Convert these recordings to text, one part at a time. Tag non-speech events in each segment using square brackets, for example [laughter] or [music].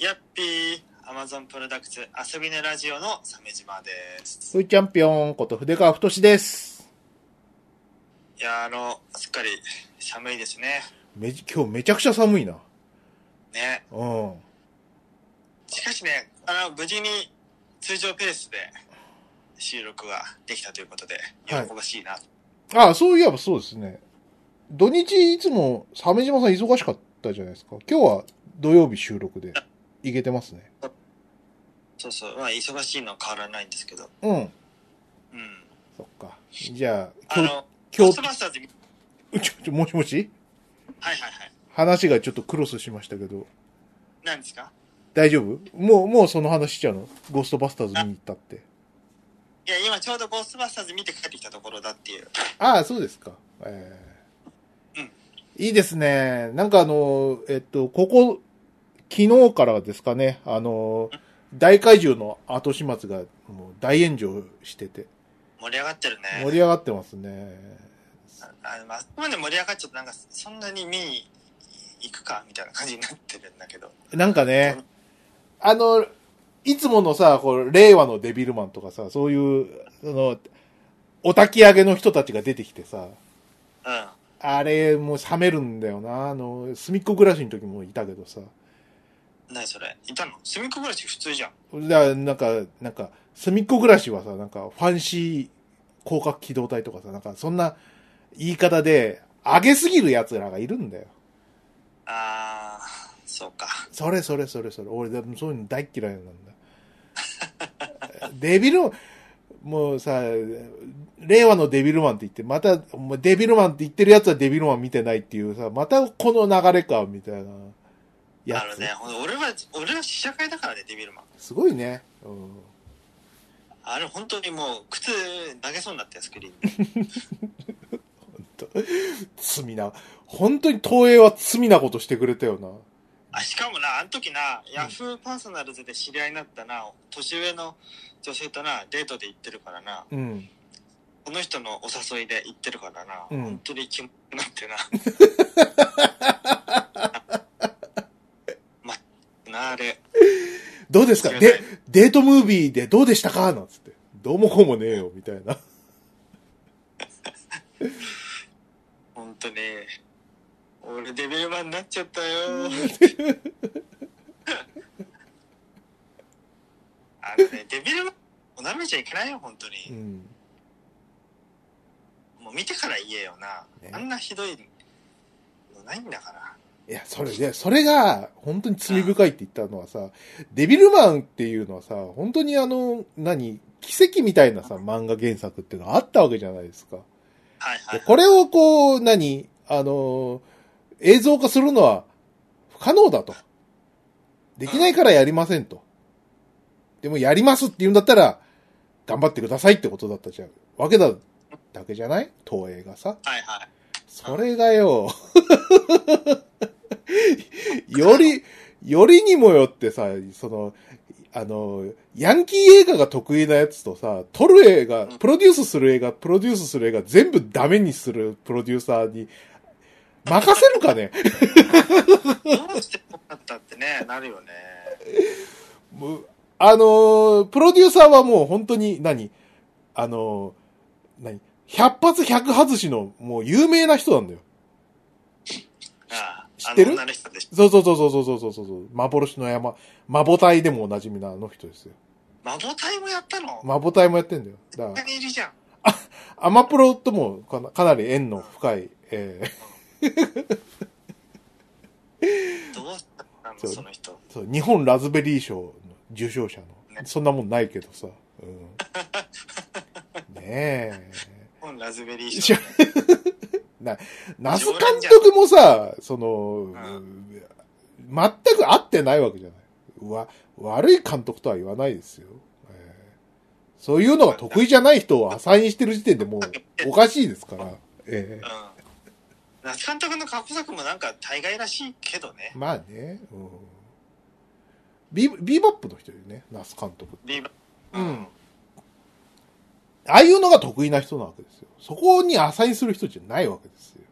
ヤッピー、アマゾンプロダクツ遊びのラジオの鮫島です。ふいチャンピオンこと筆川太志です。いやー、あの、すっかり寒いですね。めじ今日めちゃくちゃ寒いな。ね。うん。しかしね、あの、無事に通常ペースで収録ができたということで、喜はいばしいな。ああ、そういえばそうですね。土日いつも鮫島さん忙しかったじゃないですか。今日は土曜日収録でいけてますね。そうそう。まあ、忙しいのは変わらないんですけど。うん。うん。そっか。じゃあ、あの、今日、[laughs] ちょ、ちょ、もしもし？はいはいはい。話がちょっとクロスしましたけど、何ですか？大丈夫？もう、もうその話しちゃうの？ゴーストバスターズ見に行ったって。いや、今ちょうどゴーストバスターズ見て帰ってきたところだっていう。ああ、そうですか。ええうんいいですね。なんかあの、えっと、ここ、昨日からですかね、あの、大怪獣の後始末がもう大炎上してて、盛り上がってるね。盛り上がってますね。あまあ、あそこまで盛り上がっちゃうとなんかそんなに見に行くかみたいな感じになってるんだけどなんかね、あの、いつものさ、こう、令和のデビルマンとかさ、そういう、その、お焚き上げの人たちが出てきてさ、うんあれ、もう冷めるんだよな。あの、隅っこ暮らしの時もいたけどさ。何それ？いたの？隅っこ暮らし普通じゃんだからなんか、なんか、隅っこ暮らしはさ、なんか、ファンシー広角機動隊とかさ、なんか、そんな言い方で、上げすぎる奴らがいるんだよ。ああそうかそれそれそれそれ。俺、でもそういうの大っ嫌いなんだ。[laughs] デビル、もうさ、令和のデビルマンって言って、また、デビルマンって言ってる奴はデビルマン見てないっていうさ、またこの流れか、みたいな。やつ。あのねほんと俺は俺は試写会だからねデビルマンすごいね。うん。あれ本当にもう靴投げそうになったよスクリーン [laughs] にと罪な。本当に東映は罪なことしてくれたよな。あしかもなあの時なヤフーパーソナルズで知り合いになったな年上の女性となデートで行ってるからなうん。この人のお誘いで行ってるからな、うん本当に気持ちになってな [laughs] あれ。どうですか？で、デートムービーでどうでしたか？なんつって。どうもこうもねえよ、みたいな。[laughs] 本当に俺デビルマンになっちゃったよ。[laughs] あのねデビルマンおなめちゃいけないよ本当うに、ん。もう見てから言えよな、ね。あんなひどいのないんだからいや、それで、それが、本当に罪深いって言ったのはさ、デビルマンっていうのはさ、本当にあの、何、奇跡みたいなさ、漫画原作っていうのがあったわけじゃないですか。はいはいでこれをこう、何、あの、映像化するのは不可能だと。できないからやりませんと。でもやりますって言うんだったら、頑張ってくださいってことだったじゃん。わけだ、だけじゃない？東映がさ。はいはいそれがよ、[laughs] より、よりにもよってさ、その、あの、ヤンキー映画が得意なやつとさ、撮る映画、プロデュースする映画、プロデュースする映画全部ダメにするプロデューサーに任せるかね？どうしてこうなったってねなるよね。もうあの、プロデューサーはもう本当に何、あの、何？百発百外しのもう有名な人なんだよ。知ってる？そうそうそうそうそうそうそう。幻の山。マボタイでもおなじみなあの人ですよ。マボタイもやったの？マボタイもやってんだよ。だから。いるじゃん。あ、アマプロともかなかなり縁の深い、ええー。[laughs] どうしたの？その人。そう、日本ラズベリー賞の受賞者の。ね、そんなもんないけどさ。うん。[laughs] ねえ。日本ラズベリー賞、ね。な、ナス監督もさ、その、全く合ってないわけじゃない。わ、悪い監督とは言わないですよ。えーそういうのが得意じゃない人をアサインしてる時点でもう [laughs] おかしいですから。えうん那須監督の過去作もなんか大概らしいけどねーまあね、うん。ビーバップの人よね、那須監督。ビーバうんああいうのが得意な人なわけですよ。そこにアサインする人じゃないわけですよ。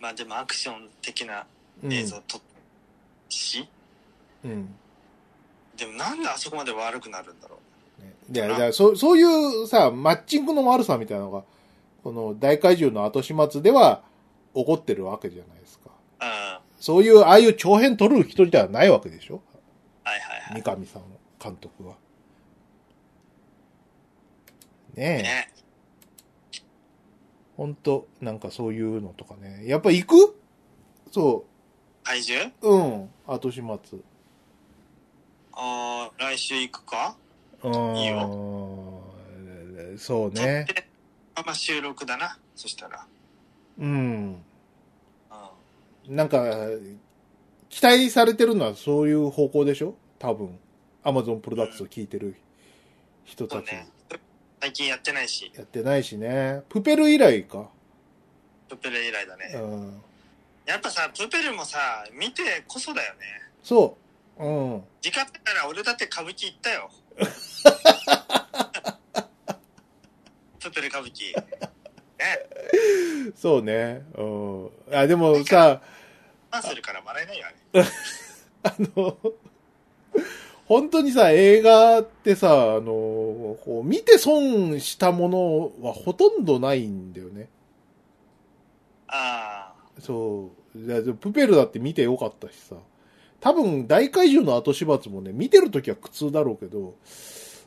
まあでもアクション的なうん映像撮っし、うん。でもなんであそこまで悪くなるんだろねいや、だからそう、そういうさ、マッチングの悪さみたいなのが、この大怪獣の後始末では起こってるわけじゃないですか。う。うん。はそういう、ああいう長編取る人ではないわけでしょ？いはいはい。三上さん、監督は。ねえ。ね。ほんと、なんかそういうのとかね。やっぱ行く？そ怪獣う。うん。後始末。ああ、来週行くか？うん。いいそうね。まあ収録だな。そしたら。うん。うん。なんか、期待されてるのはそういう方向でしょ？多分。アマゾンプロダクツを聞いてる人たち。そうね。最近やってないし、やってないしね。プペル以来か。プペル以来だうね。ん。やっぱさ、プペルもさ、見てこそだよね。そう。うん。時間だから俺だって歌舞伎行ったよ。[laughs] プペル歌舞伎。ね。そうね。うん。あ、でもさ、マンするから笑えないよ、あれ。[laughs] あの、本当にさ、映画ってさ、あの、こう見て損したものはほとんどないんだよね。あそう。だプペルだって見てよかったしさ。多分、大怪獣の後始末もね、見てるときは苦痛だろうけど。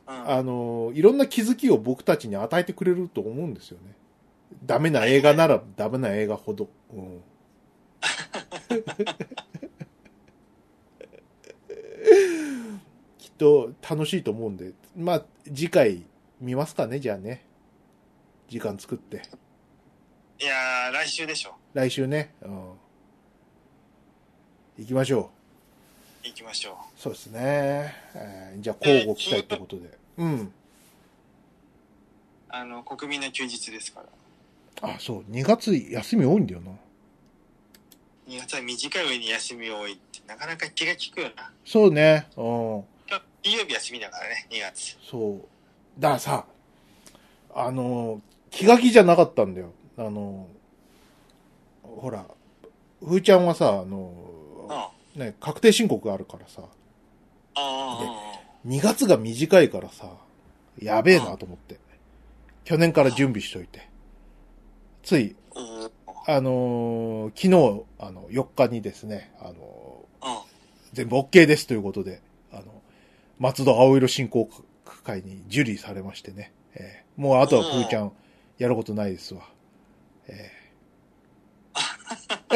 あの、いろんな気づきを僕たちに与えてくれると思うんですよね。ダメな映画ならダメな映画ほど。うん。[laughs] と楽しいと思うんで、まあ、次回見ますかね、じゃあね。時間作って。いやー、来週でしょ。来週ね。うん。行きましょう。行きましょう。そうですね。えーじゃあ、交互期待ってことで。うん。あの、国民の休日ですから。あ、そう。2月休み多いんだよな。2月は短い上に休み多いって、なかなか気が利くよな。そうね。うん。金曜日休みだからね、2月。そう。だからさ、あの、気が気じゃなかったんだよ。あの、ほら、ふーちゃんはさ、あのうん。、あね、確定申告があるからさ、あ、2月が短いからさ、やべえなと思って。去年から準備しといて。つい。あのー昨日、あの、4日にですね、あのうん。ー全部 OK ですということで、松戸青色振興会に受理されましてね。えーもうあとはふーちゃん、やることないですわ。え [laughs]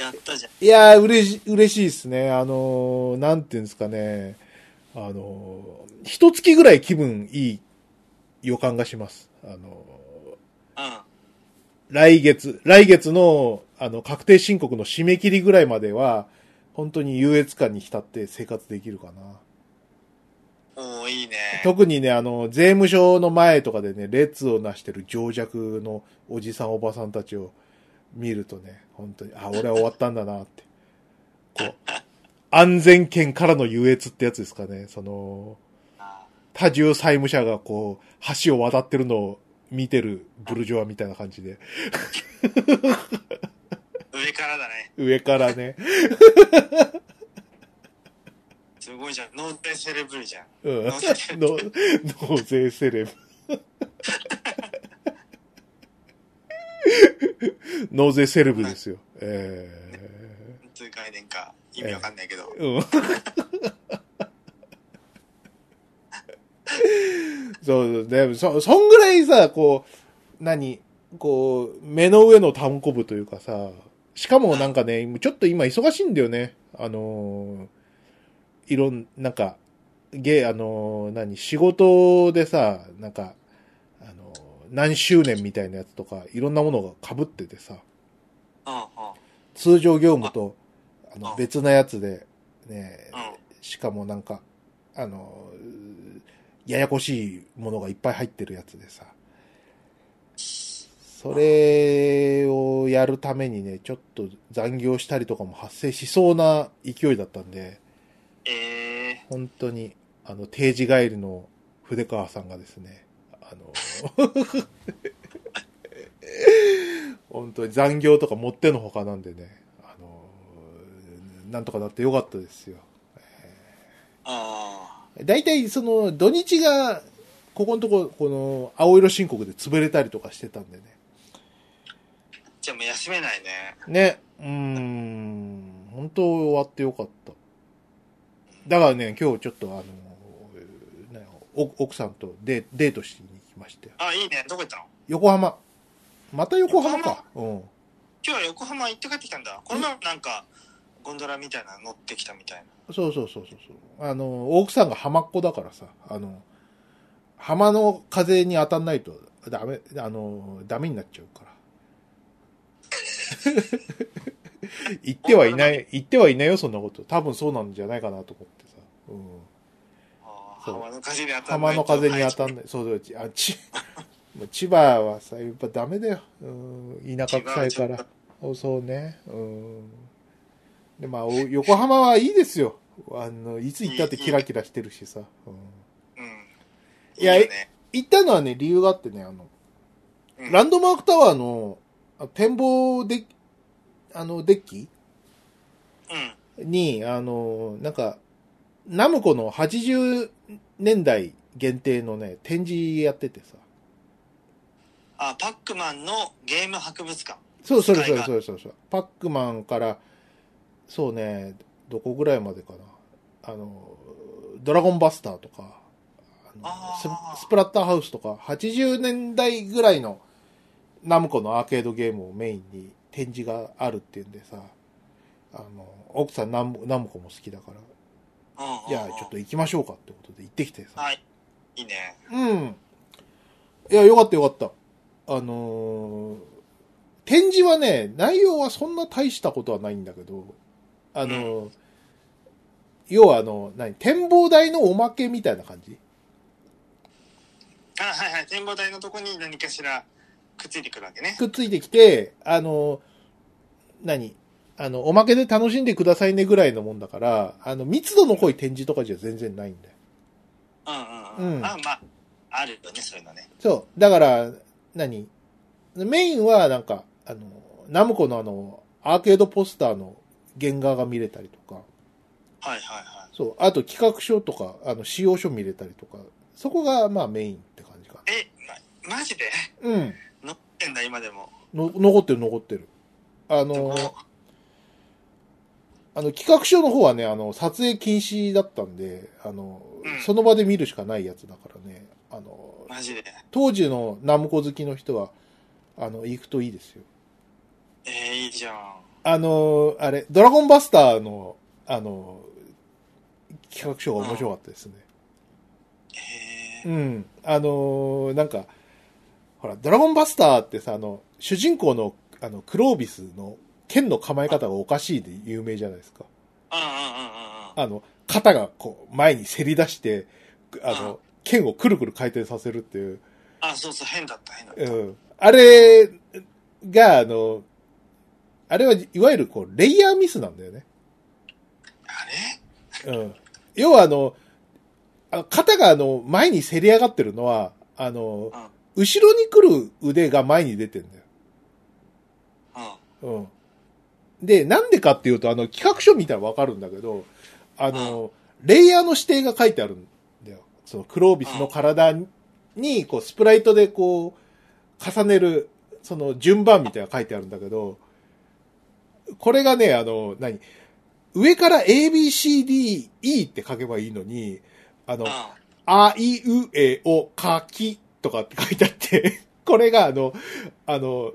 やったじゃん。ーいやー、嬉し、嬉しいですね。あのーなんていうんですかね。あのー一月ぐらい気分いい予感がします。あのーうん。来月、来月の、あの、確定申告の締め切りぐらいまでは、本当に優越感に浸って生活できるかな。おー、いいね。特にね、あの、税務署の前とかでね、列をなしてる情弱のおじさんおばさんたちを見るとね、本当に、あ、俺は終わったんだなって。こう、[laughs] 安全圏からの優越ってやつですかね。その、あ多重債務者がこう、橋を渡ってるのを見てるブルジョアみたいな感じで、ー [laughs] 上からだね。上からね、すごいじゃん。ノーテセレブルじゃん。うん。納税セレブの納税セレブ。納税セレブですよ。えつう概念か。意味わかんないけど。ーうん。そう、でも、そ、そんぐらいさ、こう、何、こう、目の上のタンコブというかさ、しかもなんかね、ちょっと今忙しいんだよね。あのーいろん、なんか、ゲあのー何、仕事でさ、なんか、あのー何周年みたいなやつとか、いろんなものが被っててさ。通常業務と、あの、あ別なやつで、ね、うん。しかもなんか、あのーややこしいものがいっぱい入ってるやつでさ、それをやるためにね、ちょっと残業したりとかも発生しそうな勢いだったんで、ええ本当に、あの、定時帰りの筆川さんがですね、あの、[laughs] 本当に残業とか持ってのほかなんでね、あの、なんとかなってよかったですよ。あ大体その土日が、ここのとこ、この青色申告で潰れたりとかしてたんでね。あ。じゃあもう休めないね。ね。うーん。本当終わってよかった。だからね、今日ちょっとあの、奥さんとデデートしに行きまして。あ、いいね。どこ行ったの？横浜。また横浜か。うん。今日は横浜行って帰ってきたんだ。この前もなんか、ゴンドラみたいなの乗ってきたみたいな。そうそうそうそうそう。あの、奥さんが浜っ子だからさ、あの、浜の風に当たんないとダメ、あの、ダメになっちゃうから。[laughs] 言ってはいない、言ってはいないよ、そんなこと。多分そうなんじゃないかなと思ってさ。うん。ああそう浜の風に当たんない浜の風に当たんい。ない。そうそう、ち [laughs] あち千葉はさ、やっぱダメだよ。うん、田舎臭いから。そうそうね。うん。で、まあ、お横浜はいいですよ。あの、いつ行ったってキラキラしてるしさ。うん、うん。いや。行ったのはね、理由があってね、あの、うんランドマークタワーのあ展望デッキ、あの、デッキ？うん。に、あの、なんか、ナムコの80年代限定のね、展示やっててさ。あ、パックマンのゲーム博物館。そうそうそうそうそうそう。パックマンから、そうね、どこぐらいまでかな。あの、ドラゴンバスターとか、あのあーススプラッターハウスとか、80年代ぐらいのナムコのアーケードゲームをメインに展示があるっていうんでさ、あの、奥さんナムナムコも好きだから、うんうんうん。いや、ちょっと行きましょうかってことで行ってきてさ。はい。いいね。うん。いや、よかったよかった。あのー展示はね、内容はそんな大したことはないんだけど、あのー要はあの、何、展望台のおまけみたいな感じ？あ、はいはい。展望台のとこに何かしらくっついてくるわけね。くっついてきて、あのー何？あの、おまけで楽しんでくださいねぐらいのもんだから、あの、密度の濃い展示とかじゃ全然ないんだよ。うんうんうん。うんあ、まあ、あるよね、そういうのね。そう。だから、何？メインはなんか、あの、ナムコのあの、アーケードポスターの原画が見れたりとか、はいはいはい。そう。あと企画書とか、あの、使用書見れたりとか、そこがまあメインって感じかえ、ま、マジで？な。うん。乗ってんだ、今でも。の残ってる残ってる。あの、あの、企画書の方はね、あの、撮影禁止だったんで、あの、うんその場で見るしかないやつだからね、あの、マジで。当時のナムコ好きの人は、あの、行くといいですよ。えー、いいじゃん。あの、あれ、ドラゴンバスターの、あの、企画書が面白かったですね。えー、うん。あの、なんか、ほら、ドラゴンバスターってさ、あの、主人公の、あの、クロービスの剣の構え方がおかしいで有名じゃないですか。あの、肩がこう、前にせり出して、あうんの、剣をくるくる回転させるっていう、あ、そうそう、変だった、変だった。うん。あれが、あの、あれはいわゆるこう、レイヤーミスなんだよね。あれ？うん。要はあの、あ肩があの、前にせり上がってるのは、あの、うん後ろに来る腕が前に出てんだよ。うん。うん。で、なんでかっていうと、あの、企画書見たらわかるんだけど、あの、レイヤーの指定が書いてあるんだよ。その、クロービスの体に、こう、スプライトでこう、重ねる、その、順番みたいなのが書いてあるんだけど、これがね、あの、何？上から A, B, C, D, E って書けばいいのに、あの、うん。あいうえおかきとかって書いてあって、[laughs] これがあの、あの、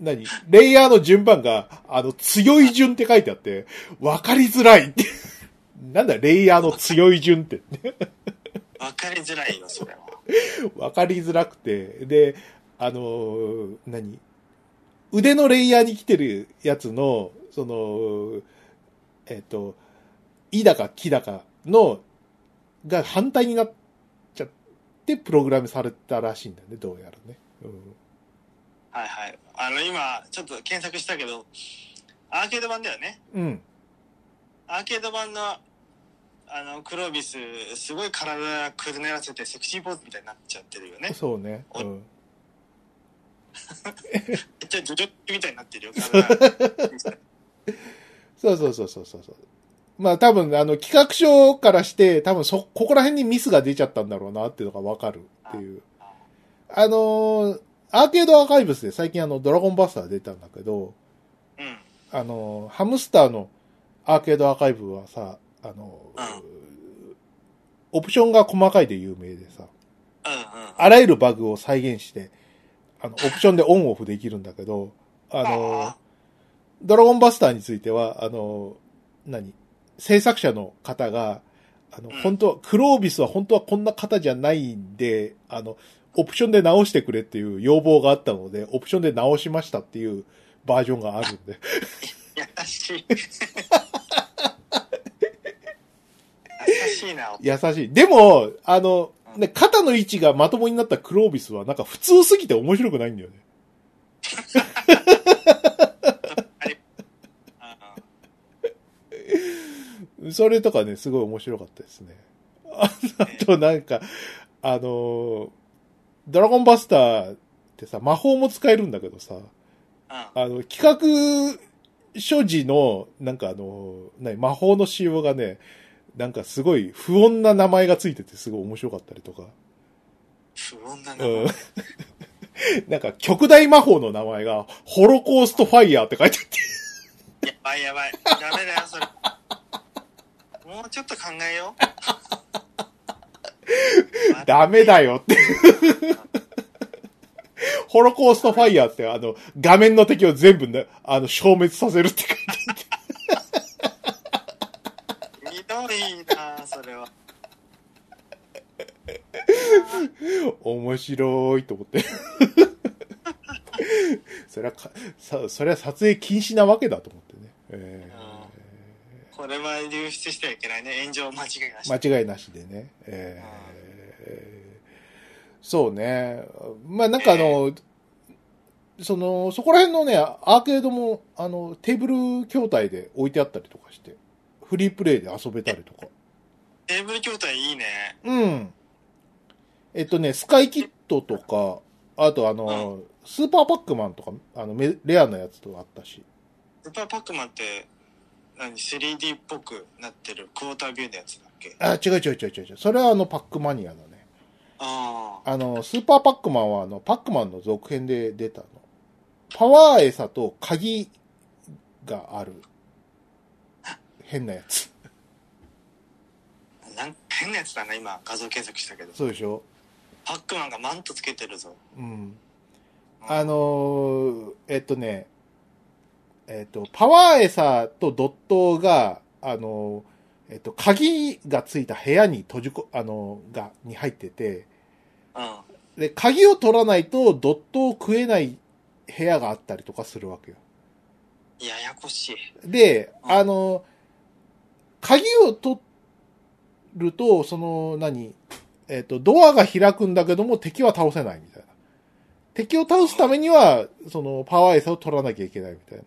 何？レイヤーの順番が、あの、強い順って書いてあって、わかりづらいって。[laughs] なんだ、レイヤーの強い順って。わかりづらいよ、それは。[laughs] わかりづらくて。で、あの、何？腕のレイヤーに来てるやつの、その、えっ、と、いだかきだかの、が反対になっちゃって、プログラムされたらしいんだよね、どうやらね。うん。はいはい。あの、今、ちょっと検索したけど、アーケード版だよね。うん。アーケード版の、あの、クロービス、すごい体くねらせてセクシーポーズみたいになっちゃってるよね。そうね。うん。め [laughs] っちゃジョジョみたいになってるよ、体。[laughs] そうそうそうそうそう。まあ多分、あの、企画書からして、多分そ、ここら辺にミスが出ちゃったんだろうなっていうのがわかるっていう。あのーアーケードアーカイブスで最近あの、ドラゴンバスター出たんだけど、うん。あのーハムスターのアーケードアーカイブはさ、あのーオプションが細かいで有名でさ、うんうん。あらゆるバグを再現して、あの、オプションでオンオフできるんだけど、あのドラゴンバスターについては、あの、何？制作者の方が、あの、うん本当は、クロービスは本当はこんな方じゃないんで、あの、オプションで直してくれっていう要望があったので、オプションで直しましたっていうバージョンがあるんで。優しい。優しいな。優しい。でも、あの、ね、肩の位置がまともになったクロービスはなんか普通すぎて面白くないんだよね。[laughs] それとかね、すごい面白かったですね。あ [laughs] あとなんか、あのードラゴンバスターってさ、魔法も使えるんだけどさ、うん。あの、企画所持の、なんかあのー何魔法の仕様がね、なんかすごい不穏な名前がついててすごい面白かったりとか。不穏な名うん前。[laughs] なんか、極大魔法の名前が、ホロコーストファイヤーって書いてあって、やばいやばい。ダメだよ、それ。もうちょっと考えよう。[laughs] ダメだよって。ホロコーストファイヤーって、あの、画面の敵を全部ね、あの、消滅させるって書いてあって。ひどいな、それは。面白いと思って。それはか、さ、それは撮影禁止なわけだと思ってね。えこれは流出してはいけないね。炎上間違いなし。ー間違いなしでね。えーそうね。まあなんかあの、その、そこら辺のね、アーケードも、あの、テーブル筐体で置いてあったりとかして、フリープレイで遊べたりとか。テーブル筐体いいね。うん。えっとね、スカイキットとか、あとあの、スーパーパックマンとか、あの、めレアなやつとかあったし。スーパーパックマンって、何 ?3D っぽくなってるクォータービューのやつだっけ？あ、違う違う違う違う違う。それはあの、パックマニアだね。ああ。あの、スーパーパックマンはあの、パックマンの続編で出たの。パワーエサと鍵がある。変なやつ。[laughs] なんか変なやつだな、今画像検索したけど。そうでしょ？パックマンがマントつけてるぞ。うん。うんあのーえっとね、えっと、パワーエサとドットが、あのーえっと、鍵がついた部屋に閉じこ、あのーが、に入ってて、うん。で、鍵を取らないとドットを食えない部屋があったりとかするわけよ。ややこしい。で、うんあの、鍵を取ると、その、何えっ、と、ドアが開くんだけども敵は倒せないみたいな。敵を倒すためには、その、パワーエサを取らなきゃいけないみたい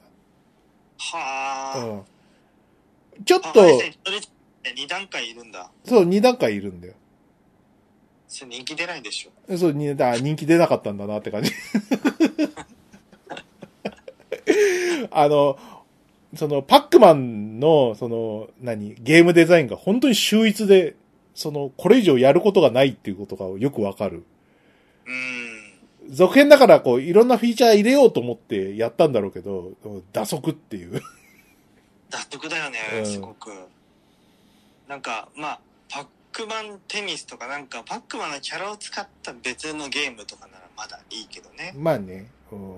はあ。な。うん。ちょっあと、れそれ2段階いるんだ。そう、二段階いるんだよ。それ人気出ないでしょ。そう、にだ人気出なかったんだなって感じ。[laughs] あの、その、パックマンの、その、何、ゲームデザインが本当に秀逸で、その、これ以上やることがないっていうことがよくわかる。うーん。続編だから、こう、いろんなフィーチャー入れようと思ってやったんだろうけど、打足っていう。納得だよねう、んすごく。なんか、まあ、パックマンテニスとかなんか、パックマンのキャラを使った別のゲームとかならまだいいけどね。まあね、うん。うん。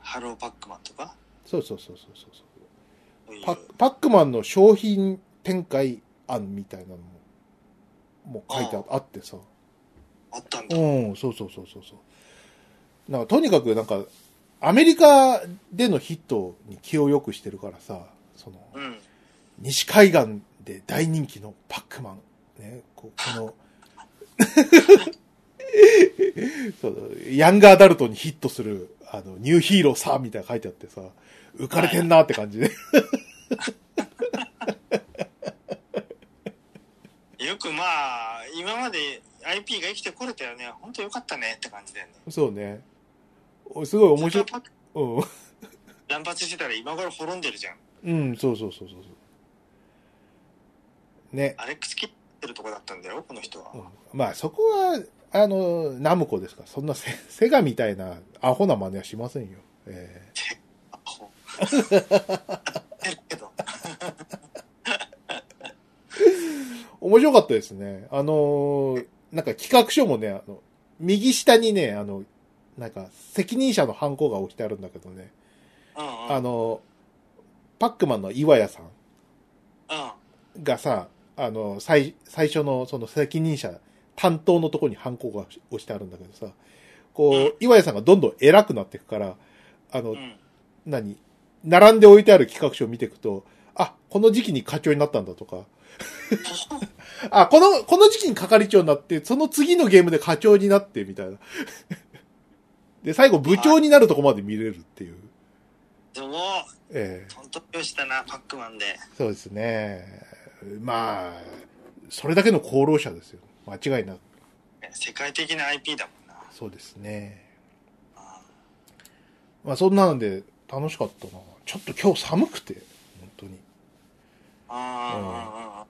ハローパックマンとか？そうそうそうそうそう。そういうパパックマンの商品展開案みたいなのも、もう書いてああってさ。あったんだ。うん、そうそうそうそうそう。なんか、とにかくなんか、アメリカでのヒットに気を良くしてるからさ、その、うん。西海岸で大人気のパックマン、ね、こうこの、[laughs] そうヤングアダルトにヒットする、あの、ニューヒーローさ、みたいなの書いてあってさ、浮かれてんなって感じで。[laughs] よくまあ、今まで IP が生きてこれたよね。本当よかったねって感じだよね。そうね。おすごい面白いうん。乱発してたら今頃滅んでるじゃん。うん、そうそうそうそうそう。ね。アレックス切ってるとこだったんだよ、この人は。うんまあそこは、あの、ナムコですから、そんなセ [laughs] セガみたいなアホな真似はしませんよ。えアホ。やってるけど。ー面白かったですね。あのーなんか企画書もね、あの、右下にね、あの、なんか責任者のハンコが置いてあるんだけどね、うんうん。あの、パックマンの岩屋さんうん。がさ、あの、最、最初のその責任者、担当のところにハンコが押してあるんだけどさ、こう、うん岩屋さんがどんどん偉くなっていくから、あの、うん。何並んで置いてある企画書を見ていくと、あ、この時期に課長になったんだとか、[laughs] あ、この、この時期に係長になって、その次のゲームで課長になって、みたいな。で、最後部長になるとこまで見れるっていう。でも、ええ本当よしたな、パックマンで。そうですね。まあ、それだけの功労者ですよ。間違いなく。世界的な IP だもんな。そうですね。あまあそんなので楽しかったな。ちょっと今日寒くて、本当に。あ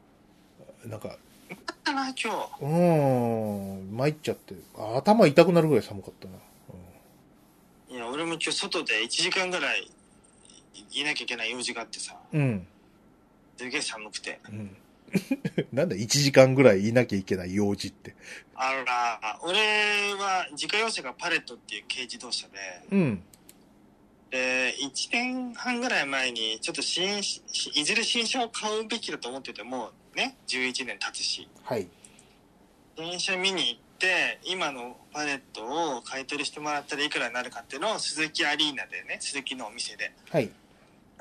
ー、なんか、だったな、今日。うーん、参っちゃって。あ頭痛くなるぐらい寒かったな。も今日外で1時間ぐらいいいなきゃいけない用事があってさ、うん。すげえ寒くて。うん。[laughs] なんだ、1時間ぐらいいなきゃいけない用事って。あら、俺は自家用車がパレットっていう軽自動車で、うん。で、1年半ぐらい前に、ちょっと新、いずれ新車を買うべきだと思ってても、ね、11年経つし、はい。新車見に行って、今のパレットを買い取りしてもらったらいくらになるかっていうのを鈴木アリーナでね、鈴木のお店ではい。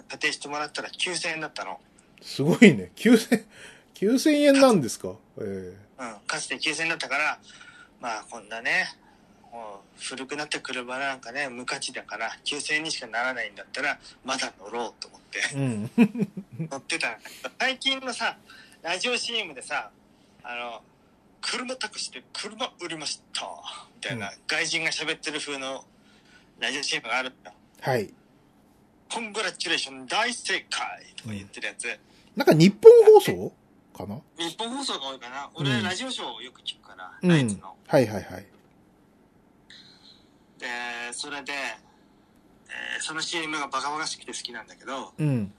査定してもらったら9000円だったの。すごいね。9000、9000円なんですか？えうん、かつて9000円だったから、まあこんなね、もう古くなった車なんかね、無価値だから9000円にしかならないんだったら、まだ乗ろうと思ってえうん。[laughs] 乗ってた最近のさ、ラジオ CM でさ、あの、車託して車売りました、みたいな、う外人が喋ってる風のラジオ CM があるんだよ。はい。コングラチュレーション大正解とか言ってるやつ。なんか日本放送？かな？日本放送が多いかな。俺、うんラジオショーをよく聞くから、うん。はいナイツの。はいはい。で、それで、えーその CM がバカバカしくて好きなんだけど、うん。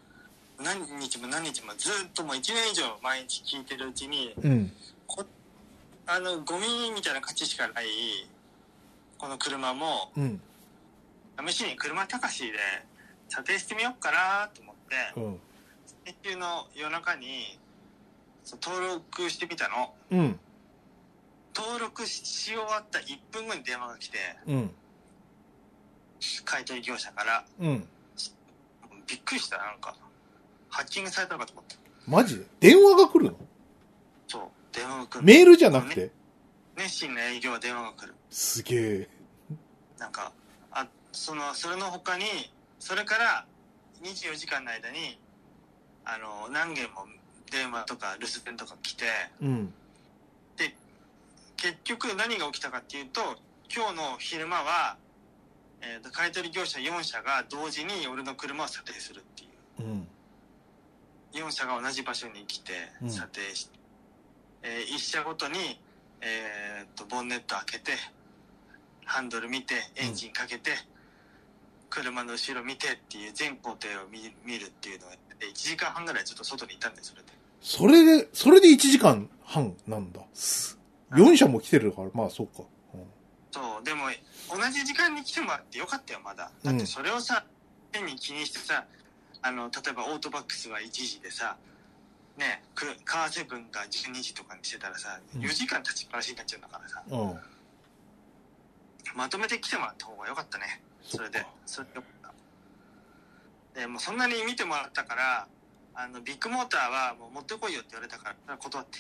何日も何日もずっともう1年以上毎日聞いてるうちに、うん。こあの、ゴミみたいな価値しかない、この車も、うん。試しに車高しで査定してみようかなと思って、うん。先週の夜中に、登録してみたの。うん。登録し終わった1分後に電話が来て、うん。買い取り業者から、うん。びっくりした、なんか。ハッキングされたのかと思った。マジで？電話が来るの？電話が来る。メールじゃなくて？熱心な営業は電話が来る。すげえ。なんか、あ、その、それの他に、それから24時間の間に、あの、何件も電話とか留守電とか来て、うん。結局何が起きたかっていうと、今日の昼間は、えーと、買い取り業者4社が同時に俺の車を査定するっていう。うん。4社が同じ場所に来てうん査定して、え1社ごとに、えー、とボンネット開けてハンドル見てエンジンかけて、車の後ろ見てっていう全工程を見見るっていうのをやって1時間半ぐらいずっと外にいたんでそれで。それで、それで1時間半なんだ。4社も来てるから、まあそうか。そうでも同じ時間に来てもらってよかったよまだ。だってそれをさ変に気にしてさあの例えばオートバックスは1時でさねくカーセブンが12時とかにしてたらさうん4時間立ちっぱなしになっちゃうんだからさ、うん。うん。まとめて来てもらった方が良かったね。それでそれでよかった。で、もうそんなに見てもらったから、あの、ビッグモーターはもう持ってこいよって言われたから、断って。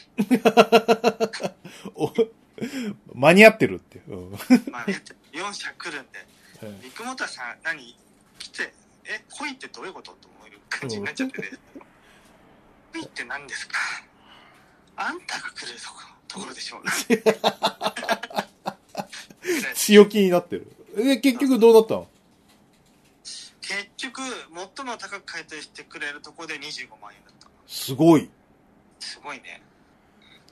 [laughs] お間に合ってるって。うん。まあ、4社来るんで、ビッグモーターさん何？来て、え、来いってどういうこと？と思う感じになっちゃってて。来 [laughs] いって何ですか？あんたが来るとこところでしょうな。[laughs] 強気になってる。で、結局どうなったの？結局、最も高く買い取りしてくれるとこで25万円だった。すごい。すごいね。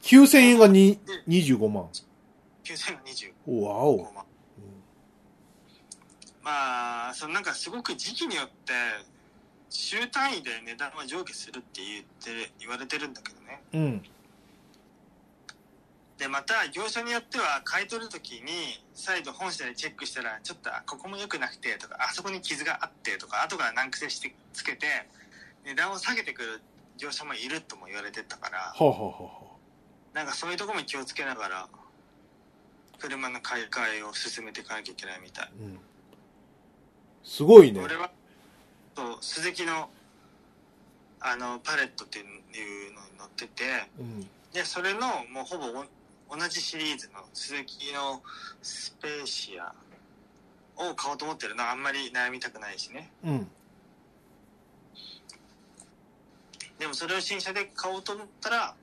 9000円がに25万。9000が25わお。万。まあ、そのなんかすごく時期によって、週単位で値段は上下するって言って、言われてるんだけどね。うん。で、また、業者によっては、買い取るときに、再度本社でチェックしたら、ちょっと、あここも良くなくて、とか、あそこに傷があって、とか、後から難癖して、つけて、値段を下げてくる業者もいるとも言われてたから、はあ、はあはあはなんかそういうところも気をつけながら、車の買い替えを進めていかなきゃいけないみたい。あ、うん。すごいね。俺は、そう、鈴木の、あの、パレットっていうのに乗ってて、うん。で、それの、もうほぼお同じシリーズの鈴木のスペーシアを買おうと思ってるのはあんまり悩みたくないしね。うん。でもそれを新車で買おうと思ったら、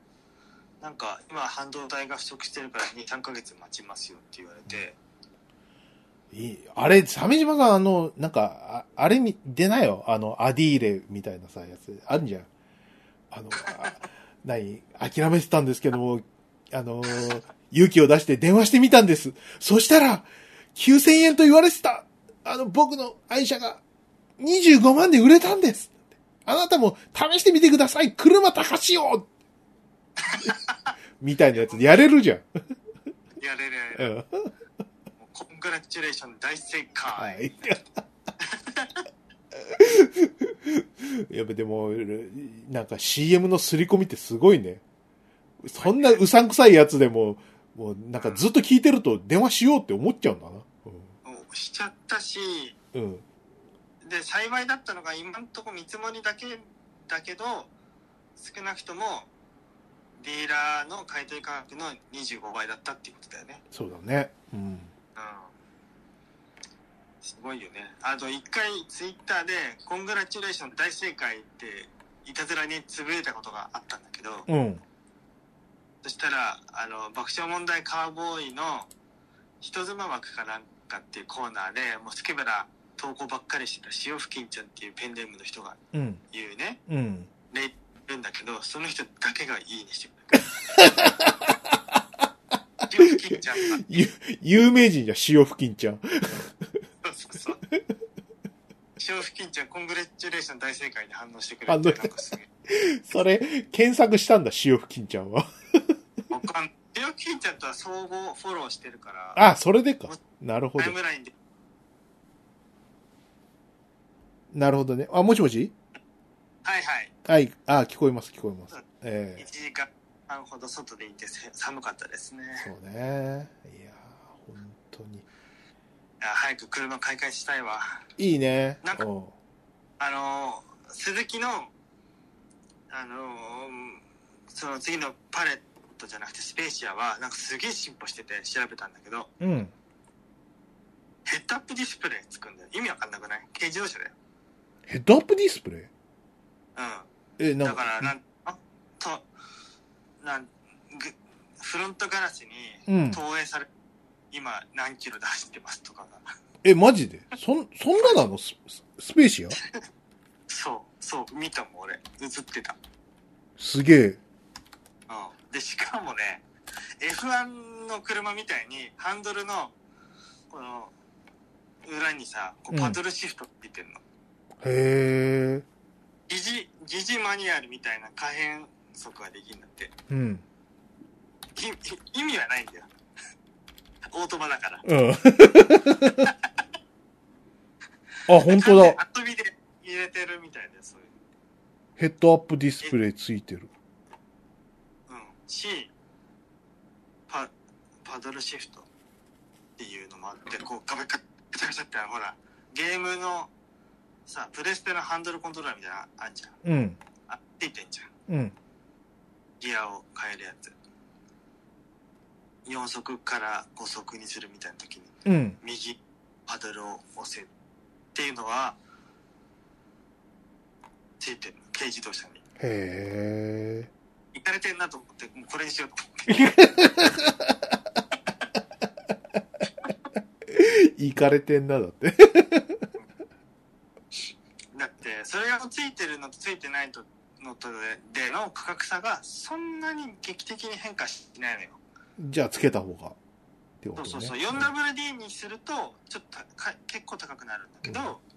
なんか今半導体が不足してるから2、3ヶ月待ちますよって言われて。あれ、鮫島さん、あの、なんか、ああれに、出なよ？あの、アディーレみたいなさ、やつ。あるじゃん。あの、あ何諦めてたんですけども、あの、勇気を出して電話してみたんです。そしたら、9000円と言われてた。あの、僕の愛車が25万で売れたんです。あなたも試してみてください。車高しよう [laughs] みたいなやつやれるじゃん。やれる、うん。もうコングラチュレーション大正解。はい。[laughs] やっぱでも、なんか CM の刷り込みってすごいね。そんなうさんくさいやつでも、もうなんかずっと聞いてると電話しようって思っちゃうんだな。もうしちゃったし、うん。うん。で幸いだったのが今んとこ見積もりだけだけど少なくともディーラーの買い取り価格の25倍だったっていうことだよねそうだね。うん。うんすごいよねあと一回ツイッターで「コングラチュレーション大正解」っていたずらにつぶやいたことがあったんだけどうん。そしたらあの爆笑問題カーボーイの人妻枠かなんかっていうコーナーでもうスケベな投稿ばっかりしてた潮吹きんちゃんっていうペンネームの人がうん。言うねうん。ねいるんだけどその人だけがいいねしてくれる [laughs] 潮吹きんちゃん有名人じゃ潮付近ちゃん。そうそうそう潮吹きんちゃんコングレチュレーション大正解に反応してくれてなんかすげえそれ、検索したんだ、潮付近ちゃんは。わかん潮吹きんちゃんとは相互フォローしてるからあ、それでか。なるほどタイ。ムラインでなるほどね。あ、もしもし？はいはいはい。あ、聞こえます、聞こえます。ええ1時間半ほど外でいてせ寒かったですねそうね。いやー、本当に。いや早く車買い替えしたいわ。いいね。なんかうん。あのー鈴木のあのーその次のパレットじゃなくてスペーシアはなんかすげえ進歩してて調べたんだけどうん。ヘッドアップディスプレイつくんだよ。意味わかんなくない？軽自動車だよ。ヘッドアップディスプレイ？うえ、ん。だなんからなんあとなんぐフロントガラスにうん。投影され、今何キロ出してますとかが。え、マジで？そん、そんななの？スススペーシア？[laughs] そうそう見たもん俺。映ってた。すげえ。うん。でしかもね F1 の車みたいにハンドルのこの裏にさこううん。パドルシフトって言ってんの、へえ。疑似疑似マニュアルみたいな可変速ができるんだって。うん。意味はないんだよオートマだからうん。[laughs] あ、本当だ。遊びで入れてるみたいでそういうヘッドアップディスプレイついてる。うんしパパドルシフトっていうのもあってこうガバチャガチャってほらゲームのさプレステのハンドルコントローラーみたいなのあんじゃんうん。あついてんじゃんうん。ギアを変えるやつ4速から5速にするみたいな時にうん。右パドルを押せっていうのはついてる軽自動車にへえ。行かれてんなと思ってもうこれにしようと思って行かれてんな、だって。だってそれがついてるのとついてないとのとででの価格差がそんなに劇的に変化しないのよ。じゃあつけた方が。ってことね。そうそうそう。4WD にすると、ちょっとか結構高くなるんだけど、うん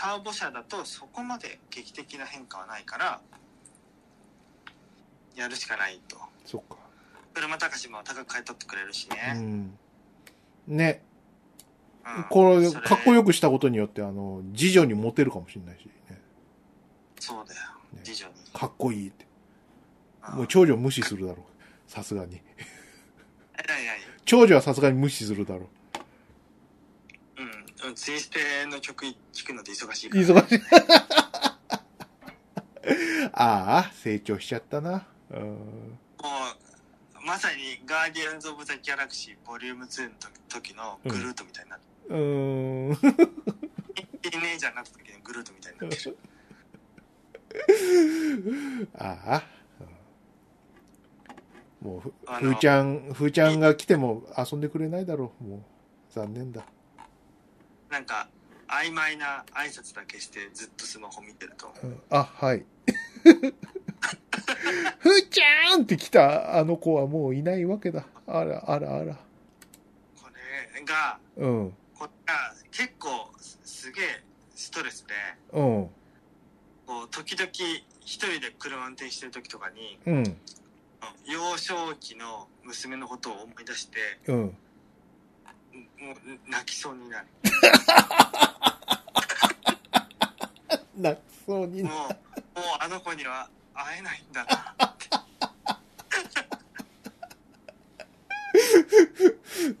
ターボ車だとそこまで劇的な変化はないから、やるしかないと。そっか。車高しも高く買い取ってくれるしうね。ん。ね。うんこれ、そかっこよくしたことによって、あの、次女にモテるかもしれないしね。そうだよね。次女に。かっこいいって。うんもう長女無視するだろう。さすがに。え何何長女はさすがに無視するだろうんうん。ツイステの曲聴くので忙しいかう。ら。忙しい。[laughs] ああ、成長しちゃったな。うん。もう、まさにガーディアンズ・オブ・ザ・ギャラクシーボリューム2の時のグルートみたいになって、うーん。ティーネイジャーになった時のグルートみたいになってる。ああ。もうふ、ーちゃん、ふーちゃんが来ても遊んでくれないだろう。もう、残念だ。なんか、曖昧な挨拶だけしてずっとスマホ見てると。うんあ、はい。[laughs] ふーちゃんって来た？あの子はもういないわけだ。あら、あら、あら。これが、うん。これが結構すすげえストレスで、うん。こう、時々一人で車運転してる時とかに、うん。幼少期の娘のことを思い出して、うん。もう泣きそうになる。[laughs] 泣きそうにもう、もうあの子には会えないんだな。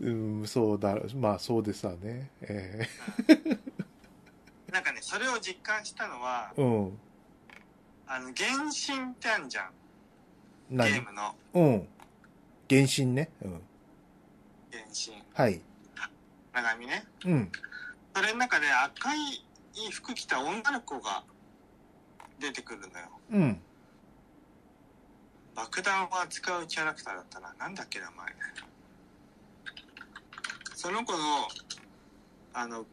[laughs] うん、そうだ。まあ、そうですわね。えなんかね、それを実感したのは、えうん。あの、原神ってあるじゃん。ゲ何ームのうん。原神ね。うん。原神。はい。長見ね。うん。それの中で赤い服着た女の子が出てくるのよ。うん。爆弾を扱うキャラクターだったな。なんだっけ名前。その子の、あの、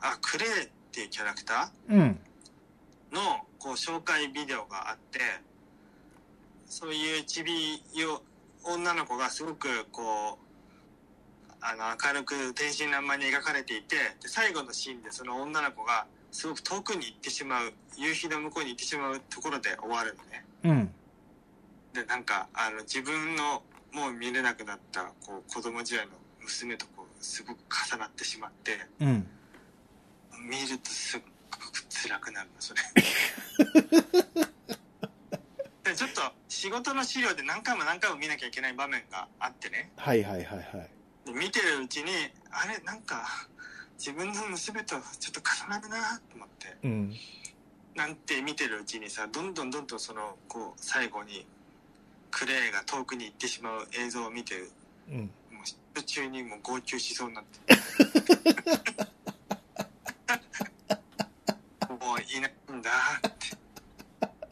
あ、クレイっていうキャラクタうん。ーの、こう、紹介ビデオがあって、そういうちびよ、女の子がすごく、こう、あの、明るく天真爛漫に描かれていて、で、最後のシーンでその女の子が、すごく遠くに行ってしまう、夕日の向こうに行ってしまうところで終わるのね。うん。でなんかあの自分のもう見れなくなったこう子供時代の娘とこうすごく重なってしまってうん。見るとすっごく辛くなるのそれ [laughs] でちょっと仕事の資料で何回も何回も見なきゃいけない場面があってねはいはいはいはい。で見てるうちにあれなんか自分の娘とちょっと重なるなと思ってうん。なんて見てるうちにさどんどんどんどんそのこう最後にクレイが遠くに行ってしまう映像を見てうん。もう途中にもう号泣しそうになって [laughs] もういないんだ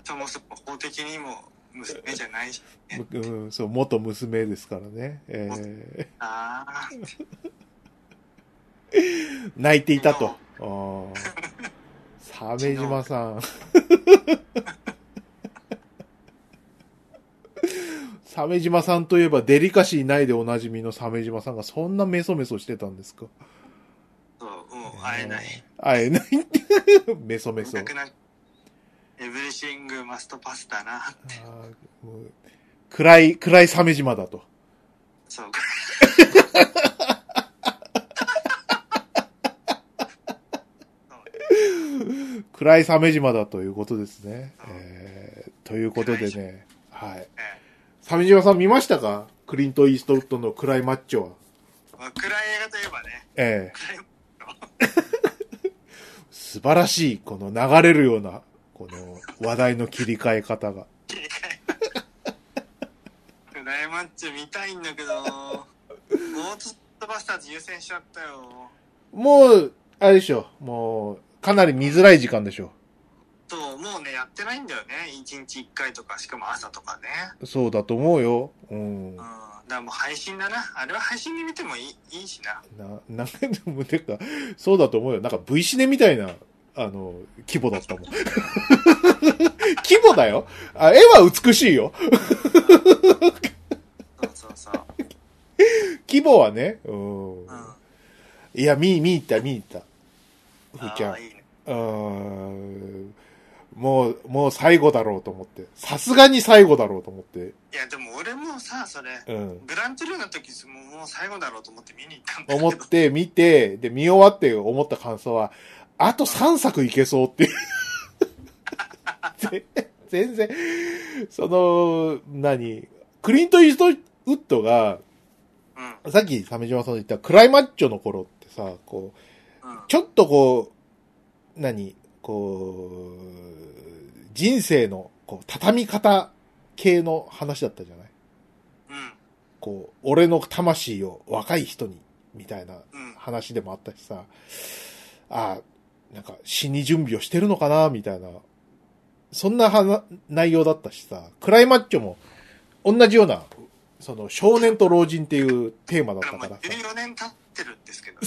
そもそも法的にも娘じゃないしねうん、そう、元娘ですからね。えああー、[laughs] 泣いていたと。鮫島さん。鮫島さんといえばデリカシーないでおなじみの鮫島さんがそんなメソメソしてたんですか？そうもう会えない会えない。[laughs] メソメソ。いなくなるエブリシングマストパスだなあーもう暗い、暗い鮫島だと。そう暗い鮫島だということですね。うんえー、ということでね。はい。え鮫島さん見ましたか？クリント・イーストウッドの暗いマッチョは。えまあ暗い映画といえばねええ暗い [laughs] 素晴らしい、この流れるような、この話題の切り替え方が。切り替え暗いマッチ見たいんだけどゴーストバスターズ優先しちゃったよもう、あれでしょ。もう、かなり見づらい時間でしょ。そうもうねやってないんだよね1日1回とかしかも朝とかねそうだと思うよ。うん。うんだからもう配信だなあれは配信で見てもいいいいしなな、[laughs] なんでも、てか、そうだと思うよ。なんか V シネみたいなあの、規模だったもん。[laughs] 規模だよ。あ、絵は美しいよ。そうそう。規模はね。うん。うん。いや、見、見に行った、見に行った。ふーちゃん。いいね。うーん。もう、もう最後だろうと思って。さすがに最後だろうと思って。いや、でも俺もさ、それ、うん。グラントゥルーの時ももう最後だろうと思って見に行ったんだ。思って、見て、で、見終わって思った感想は、あと3作いけそうっていう。[laughs] ぜ全然、その、何、クリント・イーストウッドが、うん。さっき鮫島さんの言ったクライマッチョの頃ってさ、こう、うん。ちょっとこう、何？こう、人生の、こう、畳み方系の話だったじゃない？うん。こう、俺の魂を若い人に、みたいなうん。話でもあったしさ、ああ、なんか死に準備をしてるのかな、みたいな、そんな話内容だったしさ、クライマッチョも同じような、その少年と老人っていうテーマだったからさ、14年経ってるんですけど、[laughs]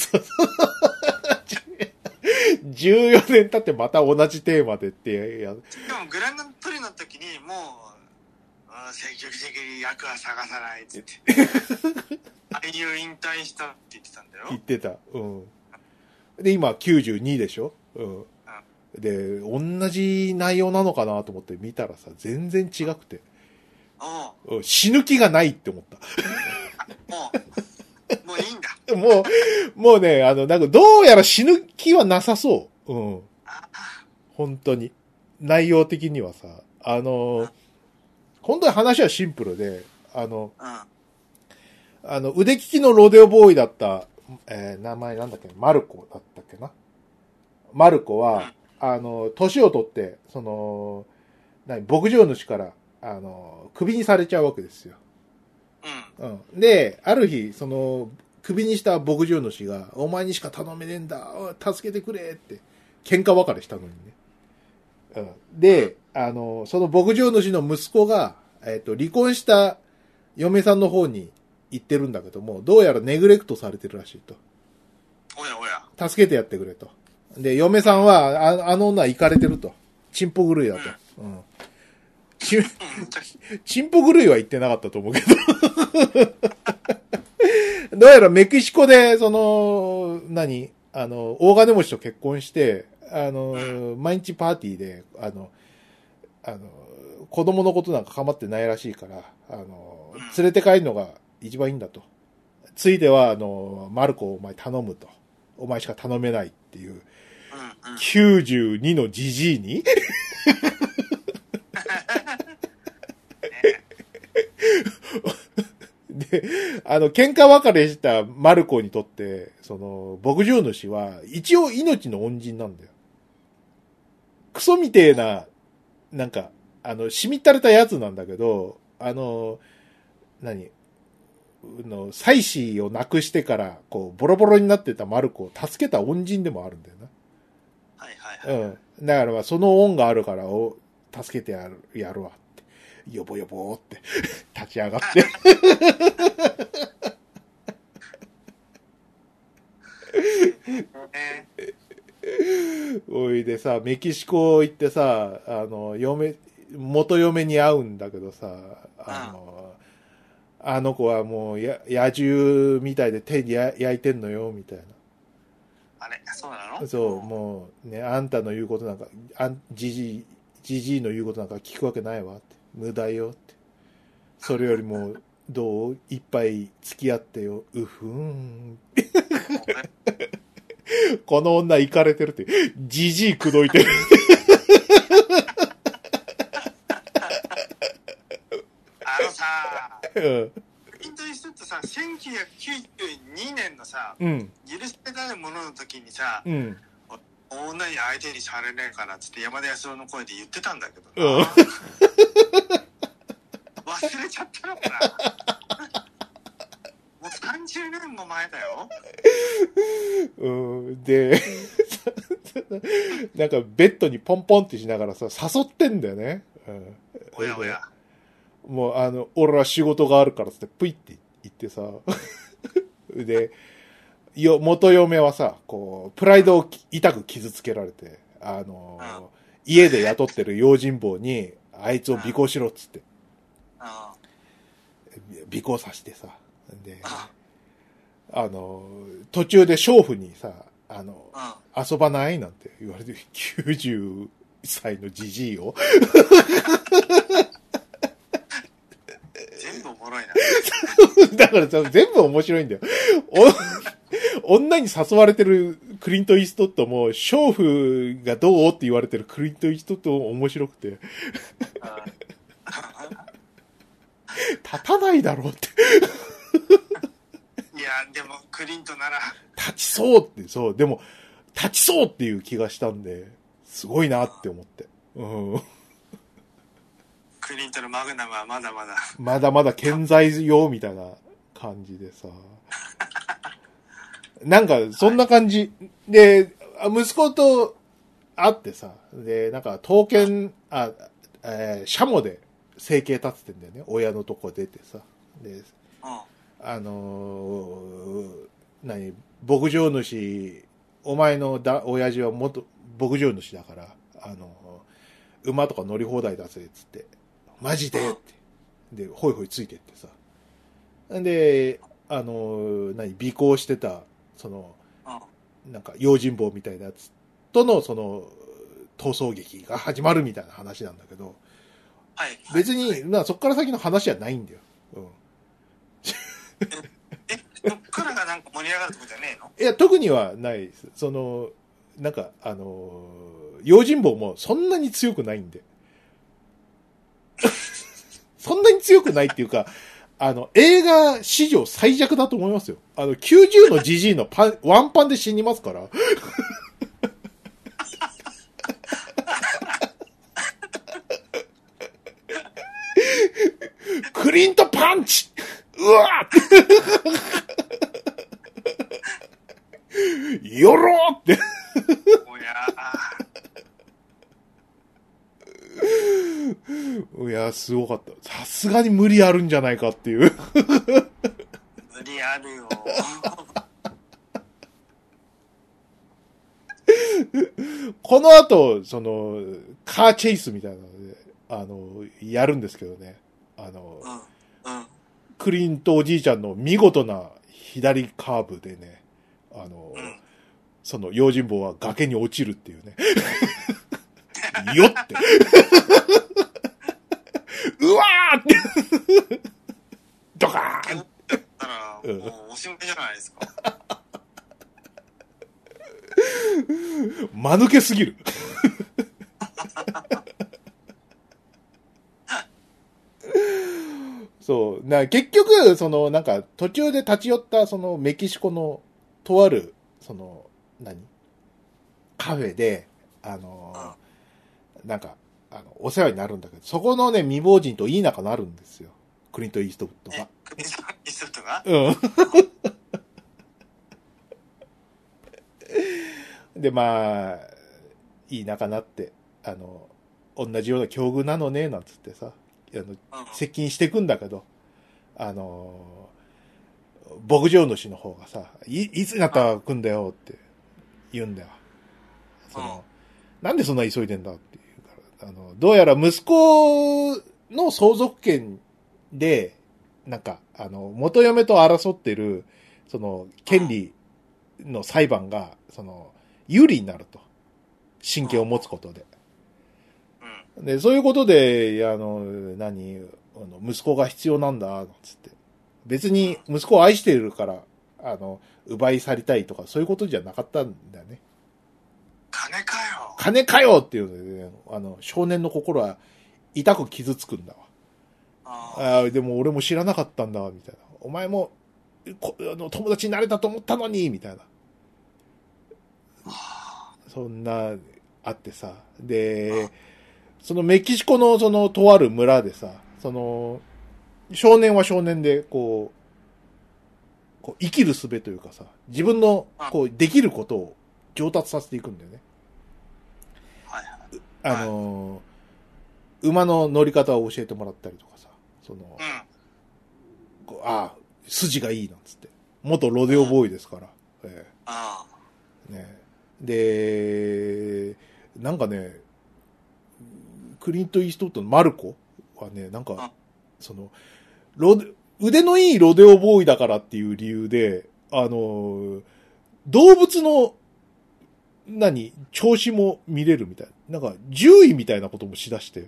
14年経ってまた同じテーマでってや、でもグラントゥルーの時にもう、積極的に役は探さないっつって。[laughs] 俳優引退したって言ってたんだよ言。ってた。うん。で、今92でしょ？うん。で、同じ内容なのかなと思って見たらさ、全然違くて、おううん死ぬ気がないって思った。もう、もういいんだ。[laughs] もう、もうね、あの、なんか、どうやら死ぬ気はなさそう。うん。あ本当に。内容的にはさ、あの、本当に話はシンプルで、あの、うん。あの、腕利きのロデオボーイだった、えー名前なんだっけ、マルコだったっけな？マルコは、あの、年を取って、その、何、牧場主から、あの、首にされちゃうわけですよ。うん。うん。で、ある日、その、首にした牧場主が、お前にしか頼めねえんだ、助けてくれって、喧嘩別れしたのにね。うん。で、あの、その牧場主の息子が、えっ、と、離婚した嫁さんの方に行ってるんだけども、どうやらネグレクトされてるらしいと。おやおや。助けてやってくれと。で、嫁さんは、ああの女は行かれてると。チンポ狂いだと。うん。ち、うん。[laughs] チンポ狂いは言ってなかったと思うけど。[laughs] どうやらメキシコで、その、何？あの、大金持ちと結婚して、あの、毎日パーティーで、あの、あの、子供のことなんか構ってないらしいから、あの、連れて帰るのが一番いいんだと。ついでは、あの、マルコをお前頼むと。お前しか頼めないっていう、うん。うん。92のジジイに？[laughs] で、あの、喧嘩別れしたマルコにとって、その、牧場主は、一応命の恩人なんだよ。クソみてえな、なんか、あの、しみったれたやつなんだけど、あの、何？の、妻子を亡くしてから、こう、ボロボロになってたマルコを助けた恩人でもあるんだよな。はいはいはい。うん。だからまあ、その恩があるから、お、助けてやる、やるわって。よぼよぼーって、[laughs] 立ち上がって。えおいでさ、メキシコ行ってさ、あの、嫁、元嫁に会うんだけどさ、あの、あの子はもうや、野獣みたいで手にや焼いてんのよ、みたいあれそうなな。の？そう、もうね、あんたの言うことなんか、あん、じじい、じじいの言うことなんか聞くわけないわって。無駄よって。それよりも、どういっぱい付き合ってよ。うふーん。[laughs] この女行かれてるって。じじい口説いてる。[laughs] あのさ、うんイントリストってさ、1992年のさ、うん。許せないものの時にさ、うん。女に相手にされねえからっつって山田康夫の声で言ってたんだけどうんな。忘れちゃったのかなもう30年も前だよ。うん。で、[laughs] なんかベッドにポンポンってしながらさ、誘ってんだよね。うん。おやおや。もうあの、俺は仕事があるからって、ぷいって言ってさ、[laughs] で、よ、元嫁はさ、こう、プライドを痛く傷つけられて、あの家で雇ってる用心棒に、あいつを尾行しろっつって、尾行させてさ。で、あの途中で娼婦にさ、あの、遊ばないなんて言われて、[laughs] 90歳のじじいを。[laughs] 全部おもろいな。[laughs] だからさ、全部面白いんだよ。お女に誘われてるクリント・イーストウッドも、娼婦がどうって言われてるクリント・イーストウッドも面白くて、立たないだろうって。いや、でも、クリントなら、立ちそうって、そう、でも、立ちそうっていう気がしたんで、すごいなって思って。うん。クリントのマグナムはまだまだ。まだまだ健在よ、みたいな感じでさ。[laughs] なんか、そんな感じ。で、あ息子と会ってさ、で、なんか、刀剣、あ、えー、シャモで生計立ててんだよね。親のとこ出てさ。で、うん。あのー何、牧場主、お前のだ、親父は元、牧場主だから、あのー馬とか乗り放題だぜ、つって。マジで？って。で、ほいほいついてってさ。んで、あのー何、尾行してた、その、うん。なんか、用心棒みたいなやつとの、その、逃走劇が始まるみたいな話なんだけど、はい。別に、はいまあそっから先の話はないんだよ。うん。え、そっからがなんか盛り上がるとこじゃねえの？いや、特にはないです。その、なんか、あのー、用心棒もそんなに強くないんで。[laughs] そんなに強くないっていうか、あの、映画史上最弱だと思いますよ。あの、90のジジイのパン、[laughs] ワンパンで死にますから。[laughs] クリントパンチうわーよろって。おやー [laughs] いや、すごかった。さすがに無理あるんじゃないかっていう。無理あるよ。[laughs] この後、その、カーチェイスみたいなので、あの、やるんですけどね。あの、うん。うん。クリントおじいちゃんの見事な左カーブでね、あの、うん。その用心棒は崖に落ちるっていうね。よって。うわーって。ドカーンだったら、うんもうおしまいじゃないですか。間抜けすぎる。そう。な、結局、その、なんか、途中で立ち寄った、その、メキシコの、とある、その、何？カフェで、あの、なんか、あの、お世話になるんだけど、そこのね、未亡人といい仲なるんですよ。クリント・イーストウッドえが。、クリントイーストウッドが？うん。[laughs] で、まあ、いい仲なって、あの、同じような境遇なのね、なんつってさ、あの、うん。接近していくんだけど、あの、牧場主の方がさ、い、いつになったら来んだよって言うんだよ。その、なんでそんな急いでんだってあの、どうやら息子の相続権で、なんか、あの、元嫁と争ってる、その、権利の裁判が、その、有利になると。神経を持つことで。うん。で、そういうことで、あの、何、あの息子が必要なんだ、つって。別に息子を愛しているから、あの、奪い去りたいとか、そういうことじゃなかったんだよね。金かよ。金かよっていうので、ね、あの、少年の心は痛く傷つくんだわ。ああでも俺も知らなかったんだ、みたいな。お前も、こあの友達になれたと思ったのに、みたいな。そんな、あってさ。で、そのメキシコのそのとある村でさ、その、少年は少年で、こう、こう生きる術というかさ、自分の、こう、できることを上達させていくんだよね。はいはい。あのー、馬の乗り方を教えてもらったりとかさ、その、うん。ああ、筋がいいなんつって。元ロデオボーイですから。えあえね、で、なんかね、クリント・イーストウッドのマルコはね、なんうんか、その、ロデ腕のいいロデオボーイだからっていう理由で、あの、動物の、何、調子も見れるみたいな。なんか、獣医みたいなこともしだして。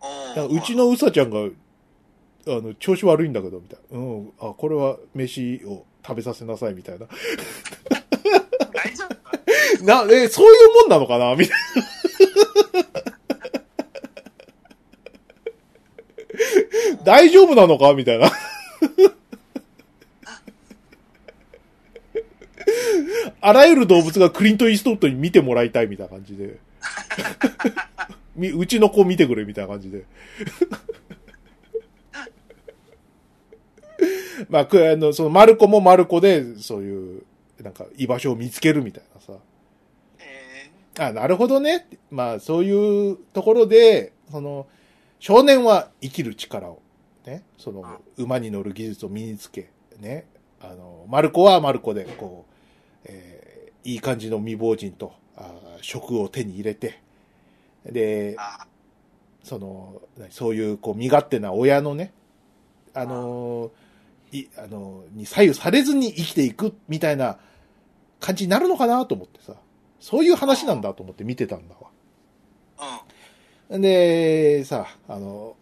おなんかうちのうさちゃんが、あの、調子悪いんだけど、みたいな。うん、あ、これは飯を食べさせなさい、みたいな。大丈夫 [laughs] な、え、そういうもんなのかな？みたいな。[laughs] 大丈夫なのか？みたいな。あらゆる動物がクリント・イーストウッドに見てもらいたいみたいな感じで。[laughs] みうちの子見てくれみたいな感じで。[laughs] まあ、くあの、その、マルコもマルコで、そういう、なんか、居場所を見つけるみたいなさ。えあ、なるほどね。まあ、そういうところで、その、少年は生きる力を、ね、その、馬に乗る技術を身につけ、ね、あの、マルコはマルコで、こう、えーいい感じの未亡人と、あ食を手に入れて、でその、何そういう、こう、身勝手な親のね、あの、い、あの、に左右されずに生きていくみたいな感じになるのかなと思ってさ、そういう話なんだと思って見てたんだわ。うん。で、さ、あの、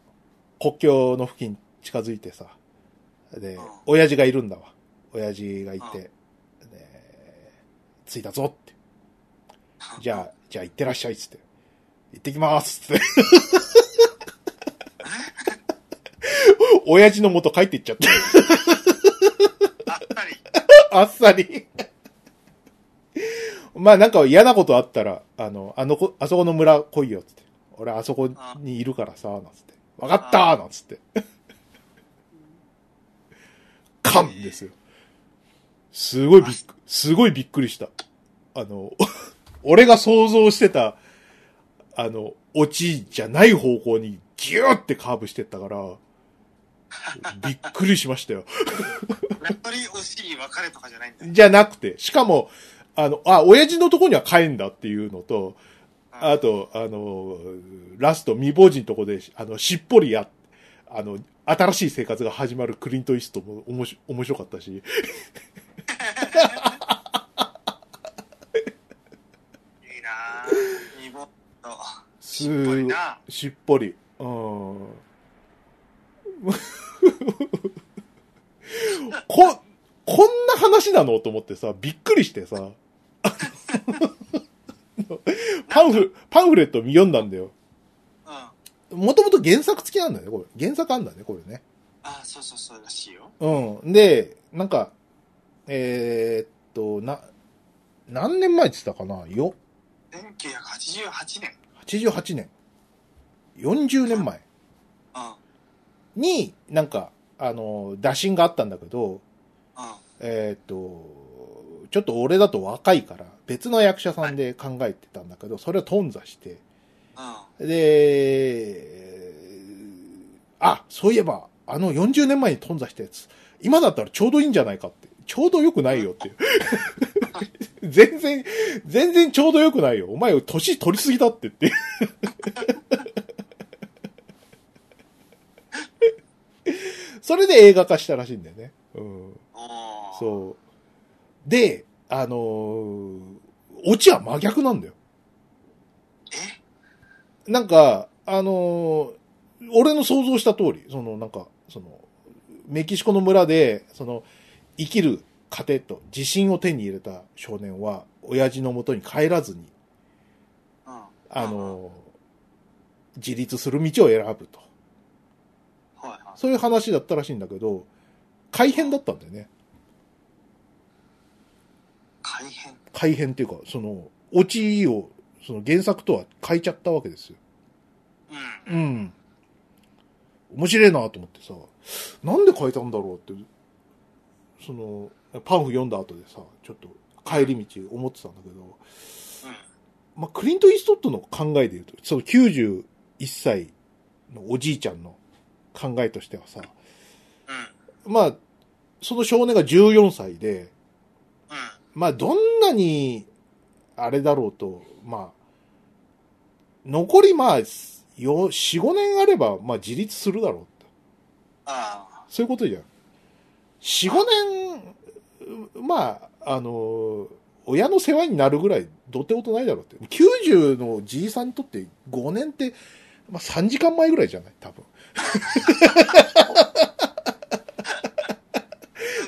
国境の付近近づいてさ、でうん、親父がいるんだわ。親父がいて、で、着いたぞって。じゃあ、じゃあ行ってらっしゃいっつって。行ってきますっつって。親父の元帰って行っちゃって。あったり。あっさり。まあなんか嫌なことあったら、あの、あの子、あそこの村来いよっつって。俺あそこにいるからさ、なんつって。わかったーなんつって。カンですよ。すごいびっく、すごいびっくりした。あの、[laughs] 俺が想像してた、あの、オチじゃない方向にギューってカーブしてったから、[laughs] びっくりしましたよ。やっぱり惜しい別れとかじゃないんだ。じゃなくて、しかも、あの、あ、親父のとこには帰んだっていうのと、うんあと、あの、ラスト未亡人のとこで、あの、しっぽりや、あの、新しい生活が始まるクリント・イーストも面白かったし、いいなぁ。ニボと。しっぽりな。しっぽり。うん。こ、こんな話なの？と思ってさ、びっくりしてさ、パンフ、パンフレット読んだんだよ。うん。もともと原作付きなんだよね、これ。原作あんだね、これね。あ、そうそうそうらしいよ。うん。で、なんか、えーっと、な、何年前って言ってたかな？よ、1988年。88年。40年前うん。に、なんか、あの、打診があったんだけど、うん。えーっと、ちょっと俺だと若いから、別の役者さんで考えてたんだけど、それを頓挫して、うん。で、あ、そういえば、あの40年前に頓挫したやつ、今だったらちょうどいいんじゃないかって。ちょうど良くないよっていう。[laughs] 全然、全然ちょうど良くないよ。お前、年取りすぎだってって。[laughs] それで映画化したらしいんだよね。うん。そう。で、あのーオチは真逆なんだよ。え？なんか、あのー俺の想像した通り、そのなんか、その、メキシコの村で、その、生きる糧と自信を手に入れた少年は、親父のもとに帰らずに、うん。あのー自立する道を選ぶと。そういう話だったらしいんだけど、改変だったんだよね。改変？改変っていうか、その、オチを、その原作とは変えちゃったわけですよ。うん。うん。面白いなと思ってさ、なんで変えたんだろうって、その、パンフ読んだ後でさ、ちょっと帰り道思ってたんだけど、うん。まあ、クリント・イーストウッドの考えで言うと、その91歳のおじいちゃんの考えとしてはさ、うん。まあ、その少年が14歳で、うん。まあ、どんなに、あれだろうと、まあ、残りまあ、よ、4、5年あれば、まあ自立するだろうっ。そういうことじゃん。4、5年、まあ、あの、親の世話になるぐらい、どてことないだろうって。90のじいさんにとって5年って、まあ3時間前ぐらいじゃない？多分。[laughs]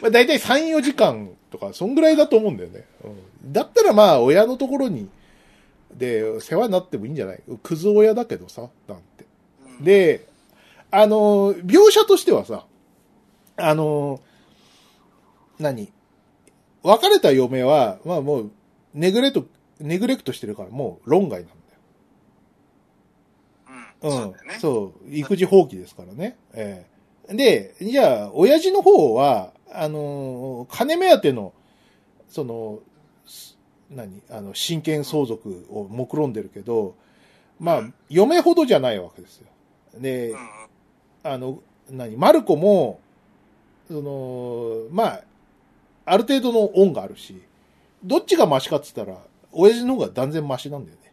まあ大体3、4時間とか、そんぐらいだと思うんだよね。うん、だったらまあ、親のところに、で、世話になってもいいんじゃない？クズ親だけどさ、なんて。うん、で、あの、描写としてはさ、あの、何？別れた嫁は、まあもう、ネグレと、ネグレクトしてるから、もう論外なんうん。だよ。そうだよね。そう、育児放棄ですからね。ええで、じゃあ、親父の方は、あの、金目当ての、その、す何？あの、親権相続を目論んでるけど、まあ、嫁ほどじゃないわけですよ。で、うんうん。あの、何、マルコも、その、まあ、ある程度の恩があるし、どっちがマシかって言ったら、親父の方が断然マシなんだよね。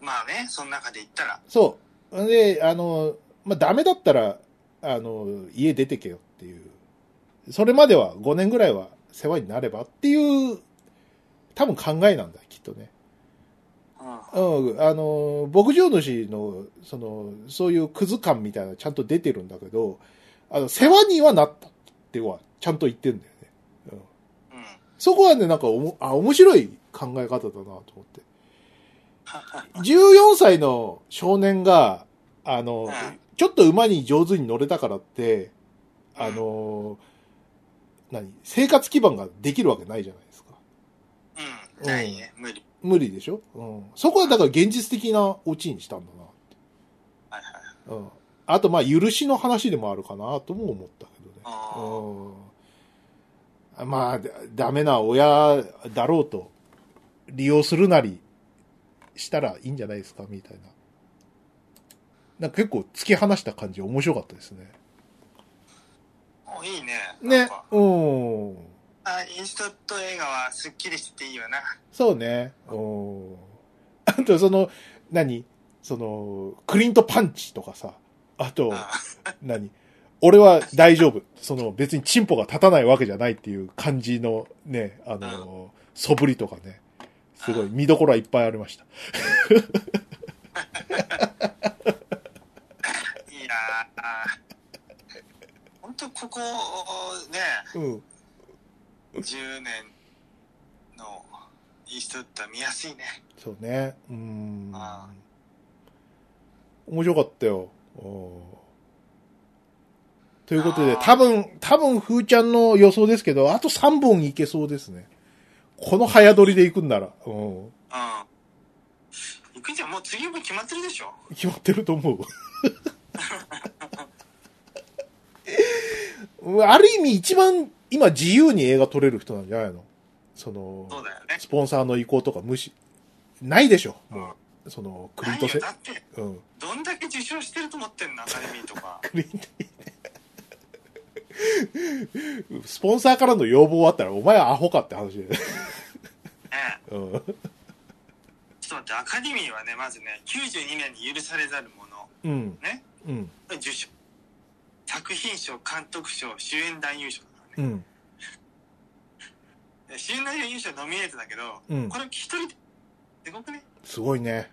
まあね、その中で言ったら。そう。で、あの、まあ、ダメだったら、あの、家出てけよっていう。それまでは5年ぐらいは世話になればっていう、多分考えなんだ、きっとね。うん。うん、あの、牧場主の、その、そういうクズ感みたいなのちゃんと出てるんだけど、あの、世話にはなったっては、ちゃんと言ってんだよね。うん。うん。そこはね、なんかおも、あ、面白い考え方だなと思って。[laughs] 14歳の少年が、あの、うんちょっと馬に上手に乗れたからって、あの、何生活基盤ができるわけないじゃないですか。うん。ないね。無理。無理でしょ？うん。そこはだから現実的なオチにしたんだはいはい。な。うん。あと、まあ、許しの話でもあるかなとも思ったけどね。あうん。まあ、だダメな親だろうと、利用するなりしたらいいんじゃないですかみたいな。なんか結構突き放した感じ面白かったですね。あ。おいいね。ねか。うん。あ、インストット映画はスッキリしてていいよな。そうね。うん。あと、その、何？その、クリントパンチとかさ。あと、あ何？俺は大丈夫。その別にチンポが立たないわけじゃないっていう感じのね、あの、素振りとかね。すごい見どころはいっぱいありました。[laughs] いやー。本当ここ、ね、うん。10年のインストットは見やすいね。そうね。うんあ。面白かったよ。うんということで、多分、多分、ふーちゃんの予想ですけど、あと3本いけそうですね。この早撮りで行くんなら。うん。うん。行くじゃん、もう次も決まってるでしょ。決まってると思う。[laughs] ある意味一番今自由に映画撮れる人なんじゃないの？その、そうだよね。スポンサーの意向とか無視、ないでしょもう、その、クリントセ、だって、うん。どんだけ受賞してると思ってんの、アカデミーとか。[laughs] クリントスポンサーからの要望あったら、お前はアホかって話で。ねうん。ちょっと待って、アカデミーはね、まずね、92年に許されざるもの、うん。ね、うん。受賞。作品賞、監督賞、主演男優賞だからね。うん。で主演男優賞ノミネートだけど、うんこれ一人ですごくね？すごいね。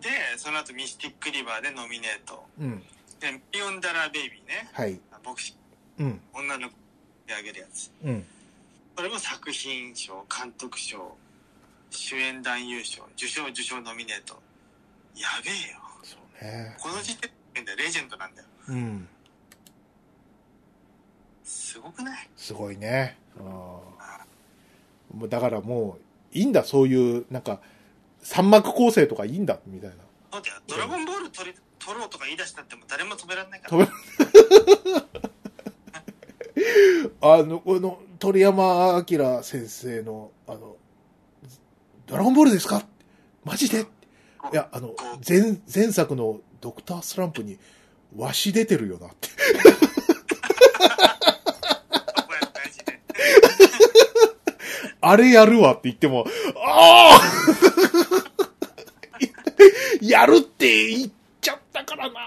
で、その後ミスティックリバーでノミネート。うん。うん。で、ミリオンダラーベイビーね。はい。ボクシうん。女の子であげるやつ。うん。これも作品賞、監督賞、主演男優賞、受賞、受賞ノミネート。やべえよ。そうね。この時点でレジェンドなんだよ。うん。すごくない？すごいね。うんだからもう、いいんだ、そういう、なんか、三幕構成とかいいんだ、みたいな。そうだよ。ドラゴンボール取り、取ろうとか言い出したっても誰も止められないか止ら。め [laughs] あの、この、鳥山明先生の、あの、ドラゴンボールですか？マジで？いや、あの、前、前作のドクタースランプに、わし出てるよな。って。[laughs] あれやるわって言っても、ああ [laughs] やるって言っちゃったからな。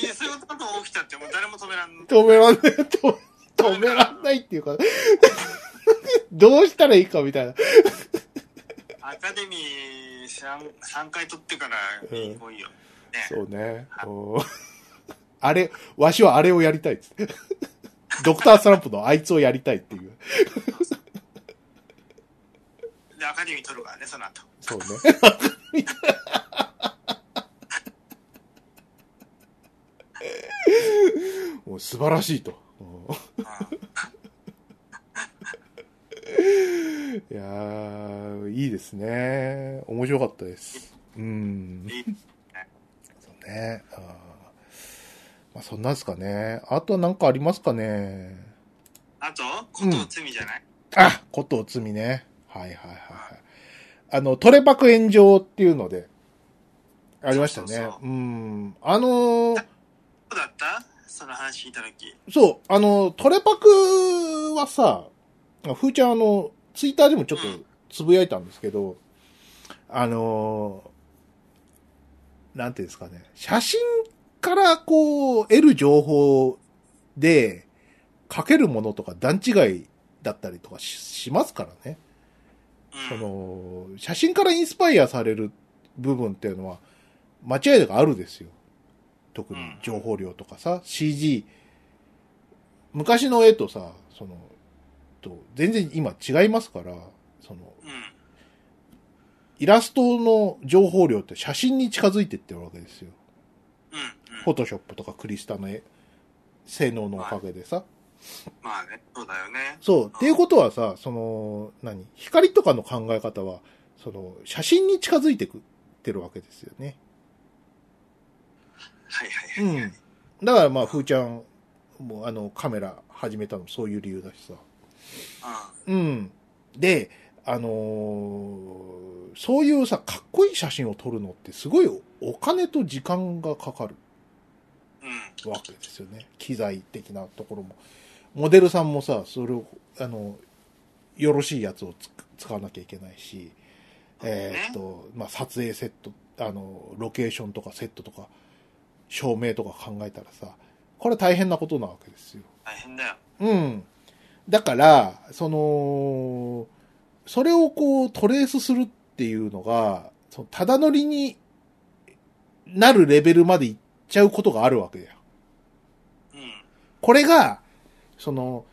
いやそういうことが起きたってもう誰も止めらん止めらんない、止止めらんないっていうか、どうしたらいいかみたいな。アカデミー 3, 3回取ってからいいもんよ。ね。そうね。うんあれ、わしはあれをやりたいっつって。ドクタースランプのあいつをやりたいっていう。[laughs] で、アカデミー取るからね、その後。そうね。もう素晴らしいと。うんいやー、いいですね。面白かったです。うん。そうね。あーまあ、そんなんですかね。あとは何かありますかね。あと、ことを罪じゃない、あことを罪ね。はいはいはいはい。あの、トレパク炎上っていうので、ありましたね。そうそうそううん。あのーどうだった？その話聞いたとき。そう、あの、トレパクはさ、ふーちゃんあの、ツイッターでもちょっとつぶやいたんですけど、あの、なんていうんですかね、写真からこう、得る情報で、書けるものとか段違いだったりとかししますからね。うん。その、写真からインスパイアされる部分っていうのは、間違いがあるですよ。特に情報量とかさ、CG、昔の絵とさ、その、と、全然今違いますから、その、うん。イラストの情報量って写真に近づいてってるわけですよ。フォトショップとかクリスタの絵、性能のおかげでさ。まあね、そうだよね。そう。っていうことはさ、その、何？光とかの考え方は、その、写真に近づいてくってるわけですよね。はいはいはい。うん。だからまあ、ふーちゃん、もうあの、カメラ始めたのもそういう理由だしさ。うん。うん。で、あのーそういうさ、かっこいい写真を撮るのってすごいお金と時間がかかるうん。わけですよね。機材的なところも。モデルさんもさ、それを、あの、よろしいやつをつ使わなきゃいけないし、えーっと、まあ、撮影セット、あの、ロケーションとかセットとか、照明とか考えたらさ、これ大変なことなわけですよ。大変だよ。うん。だから、その、それをこうトレースするっていうのが、そのただ乗りになるレベルまでいっちゃうことがあるわけだよ。うん。これが、その、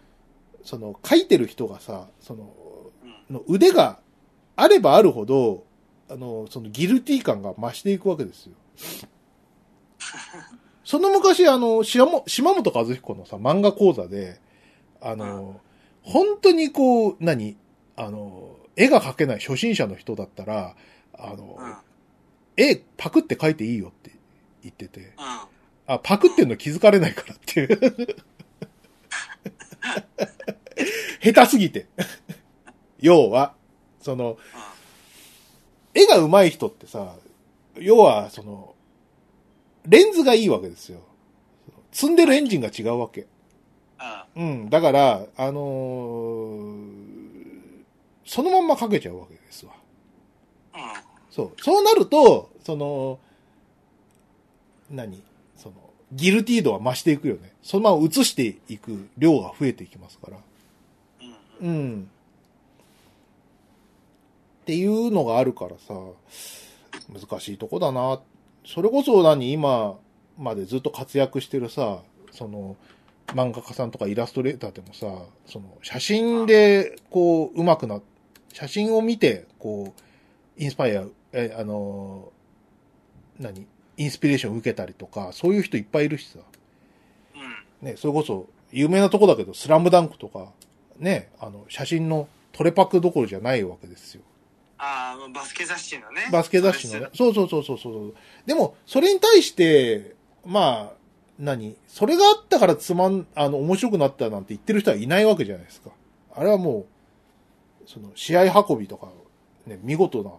その、書いてる人がさ、その、うん。の腕があればあるほど、あの、そのギルティ感が増していくわけですよ。[laughs] その昔、あの、島も島本和彦のさ、漫画講座で、あの、本当にこう、何あの、絵が描けない初心者の人だったら、あの、うん。うん。絵パクって描いていいよって言ってて、うん。あ、パクってんの気づかれないからっていう。[laughs] 下手すぎて。[laughs] 要は、その、絵が上手い人ってさ、要は、その、レンズがいいわけですよ。積んでるエンジンが違うわけ。うん。うん。だから、あのーそのまんまかけちゃうわけですわ。うん。そう。そうなると、その、何？ギルティードは増していくよね。そのまま移していく量が増えていきますから。うん。うん。っていうのがあるからさ、難しいとこだな。それこそ何今までずっと活躍してるさ、その、漫画家さんとかイラストレーターでもさ、その、写真で、こう、上手くな、写真を見て、こう、インスパイア、え、あの、何？インスピレーションを受けたりとか、そういう人いっぱいいるしさ。うん。ね、それこそ、有名なとこだけど、スラムダンクとか、ね、あの、写真のトレパクどころじゃないわけですよ。ああ、バスケ雑誌のね。バスケ雑誌のね。そうそうそうそうそう。でも、それに対して、まあ、何？それがあったからつまん、あの、面白くなったなんて言ってる人はいないわけじゃないですか。あれはもう、その、試合運びとか、ね、見事な、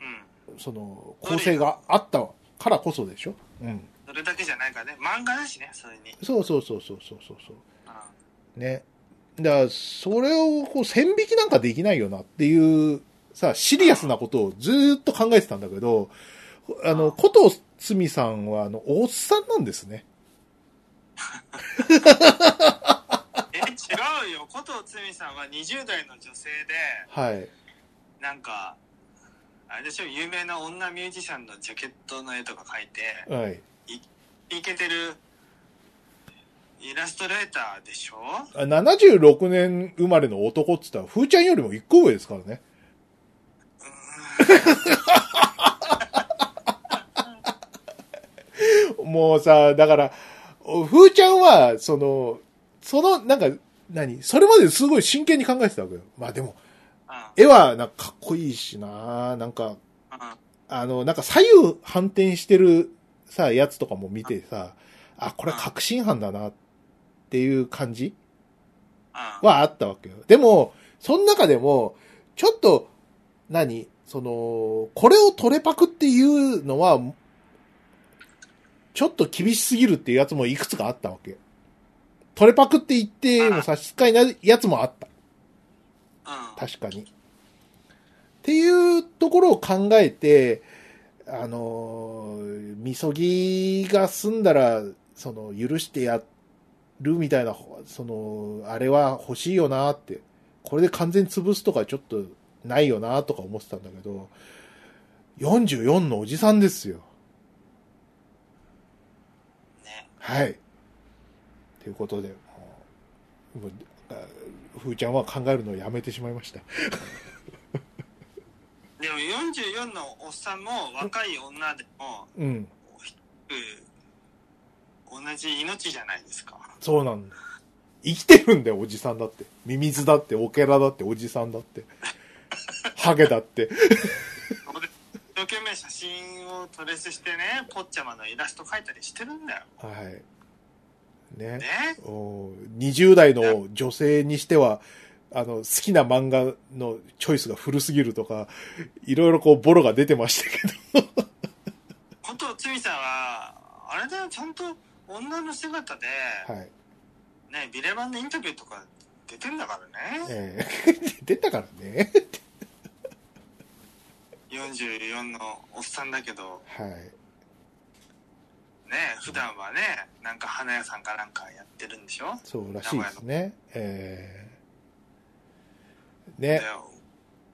うん。その、構成があったからこそでしょ？うん。それだけじゃないからね。漫画だしね、それに。そうそうそうそうそうそうそう。ね。だから、それをこう線引きなんかできないよなっていう、さ、シリアスなことをずーっと考えてたんだけど、あの、ことつみさんは、あの、おっさんなんですね。[laughs] え違うよ古藤つみさんは20代の女性ではい。なんかあれでしょ有名な女ミュージシャンのジャケットの絵とか描いてはい。イケてるイラストレーターでしょ？あ76年生まれの男って言ったら、ふーちゃんよりも1個上ですからね。もうさ、だから、ふーちゃんは、その、その、なんか、何？それまですごい真剣に考えてたわけよ。まあでも、うん絵はなんかかっこいいしななんか、あの、なんか左右反転してるさ、やつとかも見てさ、あ、これ確信犯だなっていう感じはあったわけよ。でも、その中でも、ちょっと、何その、これをトレパクっていうのは、ちょっと厳しすぎるっていうやつもいくつかあったわけ。トレパクって言っても差し支えないやつもあった。確かに。っていうところを考えて、あのー、みそぎが済んだら、その、許してやるみたいな、その、あれは欲しいよなって。これで完全に潰すとかちょっとないよなとか思ってたんだけど、44のおじさんですよ。ねはい。ということで、もうふーちゃんは考えるのをやめてしまいました。でも44のおっさんも若い女でもうん。うん同じ命じゃないですかそうなんだ。生きてるんだよ、おじさんだって。ミミズだって、オケラだって、おじさんだって。[laughs] ハゲだって。俺一生懸命写真をトレースしてねポッチャマのイラスト描いたりしてるんだよはい。ね。ねお20代の女性にしては、あの、好きな漫画のチョイスが古すぎるとか、いろいろこう、ボロが出てましたけど。ことつみさんはあれだよちゃんと女の姿で、はい。ねビレバンのインタビューとか出てんだからねええ [laughs] 出たからね。44のおっさんだけどはい。ね普段はねなんか花屋さんかなんかやってるんでしょ？そうらしいですね。ええでね。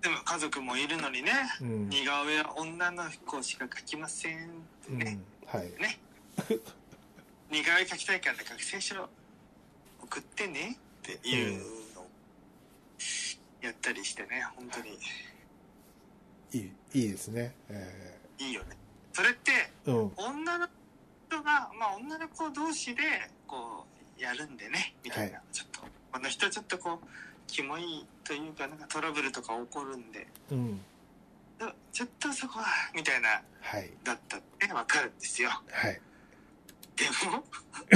でも家族もいるのにねうん。似顔絵は女の子しか描きませんってうんね、。はい。[laughs] 似顔絵描きたいから学生証送ってねっていうのをやったりしてね本当にいい、いいですね。えいいよねそれってえうん。女の人がまあ女の子同士でこうやるんでねみたいな、はちょっとこの人ちょっとこうキモいというかなんかトラブルとか起こるんでうん。ちょっとそこはみたいなはい。だったってわかるんですよはい。でも [laughs]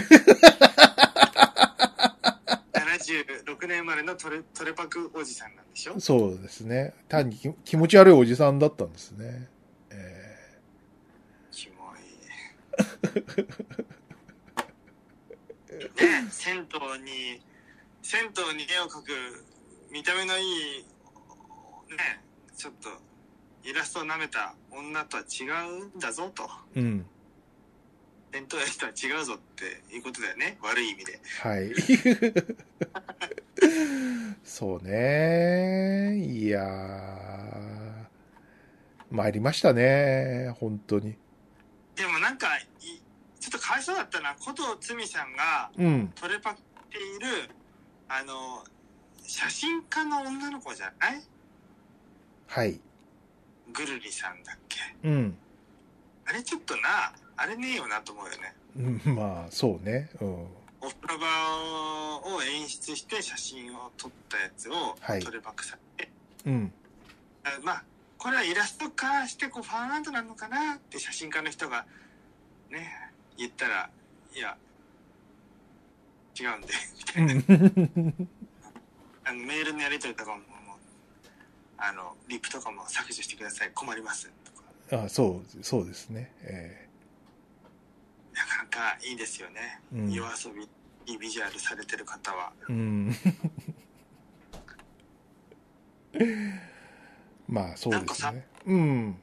76年生まれのトレトレパクおじさんなんでしょ？そうですね。単に気気持ち悪いおじさんだったんですね。えキモい [laughs] ね銭湯に銭湯に絵を描く見た目のいいねちょっとイラストを舐めた女とは違うんだぞとえうん。銭湯絵とは違うぞっていうことだよね悪い意味ではい。そうね。いやー。参りましたね。本当に。でもなんかいちょっとかわいそうだったな古藤つみさんがうん。トレパっているあの写真家の女の子じゃない？はい。ぐるりさんだっけ？うん。あれちょっとなあれねえよなと思うよねうんまあ、そうね。うん。お風呂場を演出して写真を撮ったやつをはいトレパクされて、うん。あまあこれはイラスト化してこうファンアートなのかなって写真家の人がね言ったらいや違うんでみたいなうん。あのメールのやり取りとかもあのリップとかも削除してください困りますとかあそう、そうですね。えなかなかいいですよね、うん夜遊びいいビジュアルされてる方は。うん。まあ、そうですね。うん。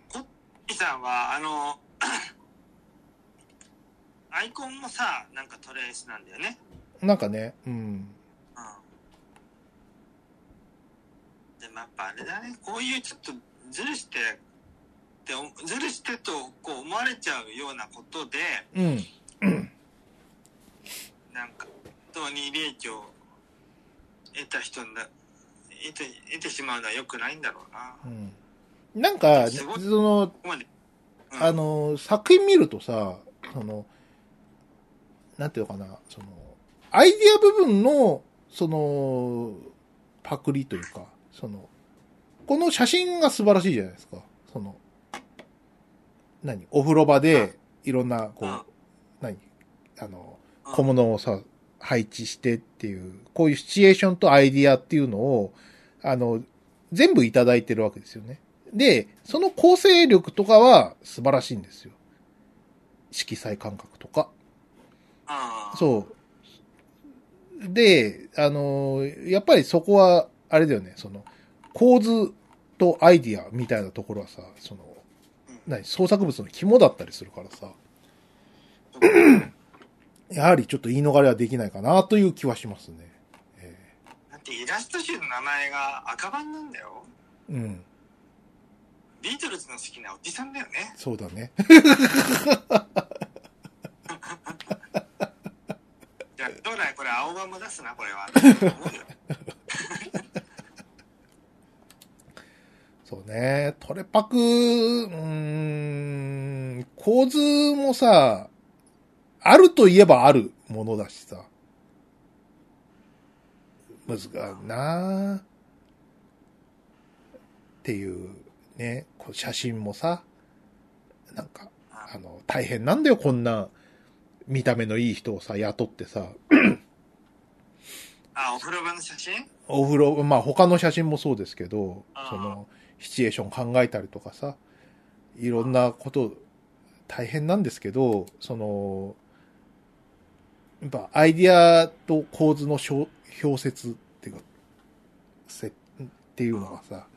イさんは、あの、[coughs] アイコンもさ、なんかトレースなんだよね。なんかね、うん。うん。でもやっぱあれだね、こういうちょっとずるして、っておずるしてとこう思われちゃうようなことで、うん。なんか、本当に利益を得た人にな、得て、得てしまうのは良くないんだろうな。こうん。なんか、その、こまで。うんあ、の、作品見るとさ、その、なんていうのかな、その、アイディア部分の、その、パクリというか、その、この写真が素晴らしいじゃないですか。その、何？お風呂場で、いろんな、こう何？あの、うん小物をさ、配置してっていう、こういうシチュエーションとアイディアっていうのを、あの、全部いただいてるわけですよね。で、その構成力とかは素晴らしいんですよ。色彩感覚とか。うんそう。で、あの、やっぱりそこは、あれだよね、その、構図とアイディアみたいなところはさ、その、うん何、創作物の肝だったりするからさ、[clears throat] やはりちょっと言い逃れはできないかなという気はしますね。えだってイラスト集の名前が赤番なんだよ。ーうん、ビートルズの好きなおじさんだよね。そうだね。[laughs] じゃあ将来これ青版も出すな、これは。[laughs] そうね。トレパク、うーん、構図もさ、あるといえばあるものだしさ。難しいなっていうね、こう写真もさ、なんか、あの、大変なんだよ、こんな見た目のいい人をさ、雇ってさ、あ、お風呂場の写真？お風呂、まあ他の写真もそうですけどその、シチュエーション考えたりとかさ、いろんなこと、大変なんですけど、その、やっぱアイディアと構図の小表説っていうか、せっていうのがさ、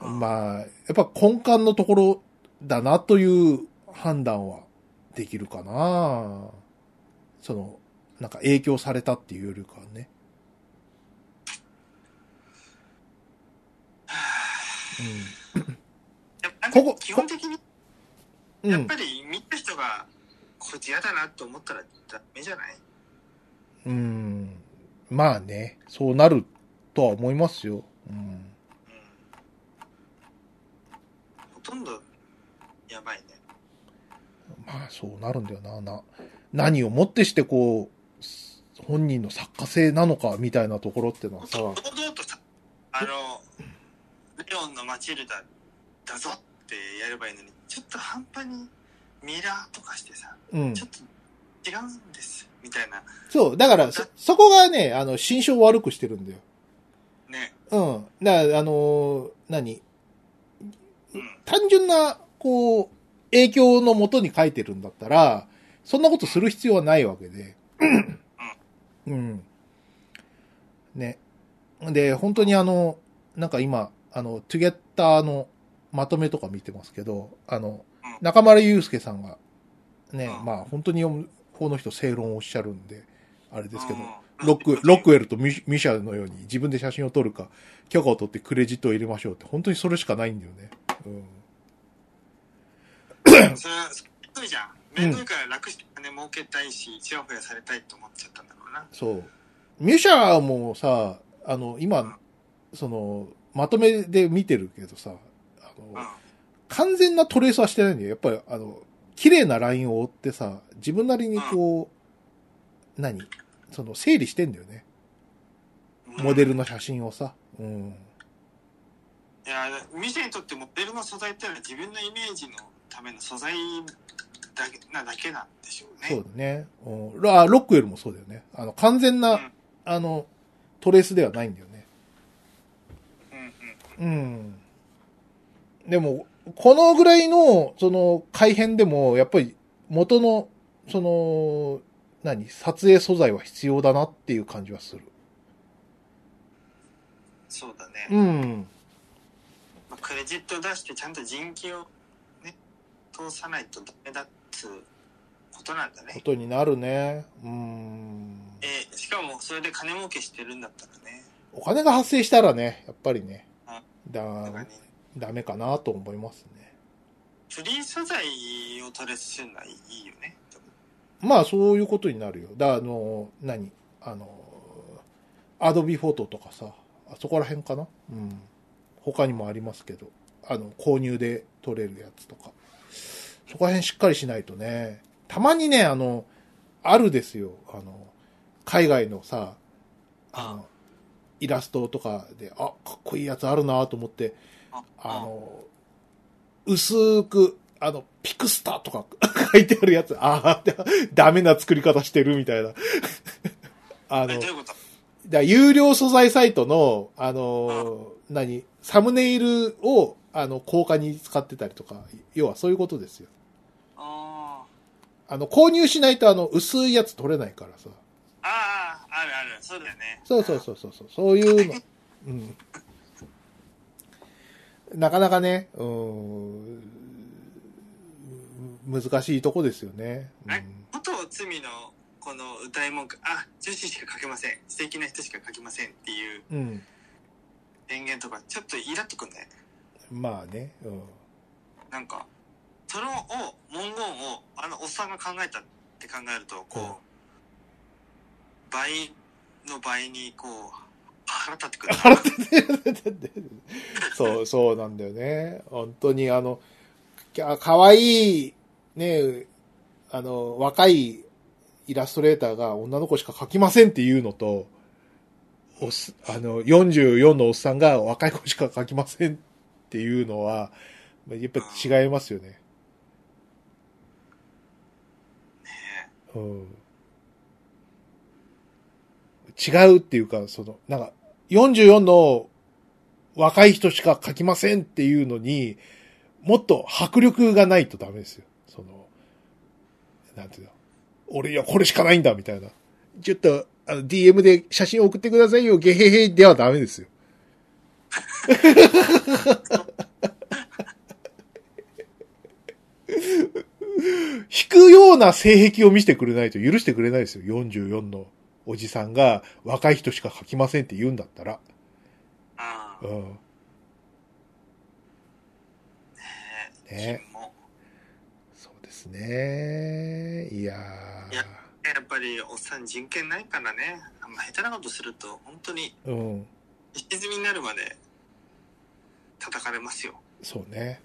うん。まあ、やっぱ根幹のところだなという判断はできるかな。その、なんか影響されたっていうよりかはね。やっぱここ基本的に、うん。うんやっぱ。り見た人が、こいつ嫌だなと思ったらダメじゃない？うん。まあね、そうなるとは思いますよ。うん。うん。ほとんど、やばいね。まあそうなるんだよな。な、何をもってしてこう、本人の作家性なのかみたいなところってのはさ、堂々とさ、あの、レオンのマチルダだぞってやればいいのに、ちょっと半端にミラーとかしてさ、うんちょ。っと違うんです、みたいな。そう、だからそ、そこがね、あの、心象を悪くしてるんだよ。ね。うん。だから、あのー何？うん。単純な、こう、影響のもとに書いてるんだったら、そんなことする必要はないわけで。うん。ね。で、本当にあの、なんか今、あの、トゥゲッターのまとめとか見てますけど、あのうん、中丸祐介さんが、ね、うんまあ本当にこの人正論をおっしゃるんで、あれですけど、うんロック、ロックウェルとミシミシャのように自分で写真を撮るか、許可を取ってクレジットを入れましょうって、本当にそれしかないんだよね。うん。それは、すごいじゃん。めんどいから楽して金儲けたいし、ちやほやされたいと思っちゃったな。そう。ミシャもさ、あの、今、その、まとめで見てるけどさ、あの、うん。完全なトレースはしてないんだよ。やっぱり、あの、綺麗なラインを追ってさ、自分なりにこう、何？その、整理してんだよね。モデルの写真をさ。うん。いや、ミシェにとってモデルの素材ってのは自分のイメージのための素材だけなだけなんでしょうね。そうだね。あロックウェルもそうだよね。あの、完全な、うんあの、トレースではないんだよね。うんうん。うん。でも、このぐらいの、その、改変でも、やっぱり、元の、その、何？撮影素材は必要だなっていう感じはする。そうだね。うん。まあクレジット出してちゃんと人気をね、通さないとダメだっつうことなんだこね。とになるね。うん。えーしかもそれで金儲けしてるんだったらね。お金が発生したらね、やっぱりねあ、だダメかなと思いますね。フリー素材を取れするのはいいよね。まあ、そういうことになるよ。だあの、何？あの、アドビフォトとかさ、あそこら辺かな？うん。他にもありますけど、あの、購入で取れるやつとか。そこら辺しっかりしないとね。たまにね、あの、あるですよ。あの、海外のさ、あの、イラストとかで、あ、かっこいいやつあるなと思って、ああの、薄く、あの、ピクスターとか [laughs] 書いてあるやつ、ああ、[laughs] ダメな作り方してるみたいな。あの、え、どうだかいうこと？ら有料素材サイトの、あの、何、サムネイルを、あの、効果に使ってたりとか、要はそういうことですよ。ああの、購入しないと、あの、薄いやつ取れないからさ。あ、ああ、あるある、そうだよね。そうそうそうそうそう、そういうの。うん。なかなかね、うーん、難しいとこですよね。うんえ、こと罪のこの歌い文句、あ、女子しか書けません。素敵な人しか書けませんっていううん。電源とか、ちょっとイラっとくんだよね。まあね、うん。なんか、それを、文言を、あのおっさんが考えたって考えると、こう、倍の倍に、こう、腹立ってくるな。[laughs] 腹立て [laughs] そう、そうなんだよね。本当にあの、かわいい、ね、あの、若いイラストレーターが女の子しか描きませんっていうのと、おっすあの、44のおっさんが若い子しか描きませんっていうのは、やっぱ違いますよね。ねうん。違うっていうか、その、なんか、44の若い人しか描きませんっていうのに、もっと迫力がないとダメですよ。その、なんていうの？俺、いや、これしかないんだ、みたいな。ちょっと、あの、DM で写真送ってくださいよ、ゲヘヘではダメですよ。引くような性癖を見せてくれないと許してくれないですよ。44のおじさんが若い人しか書きませんって言うんだったら。ああ、うん。ねえ。ねそうですね。いやいややっぱり、おっさん人権ないからね。あんま下手なことすると、本当に、ー。うん。引き済みになるまで、叩かれますよ。そうね。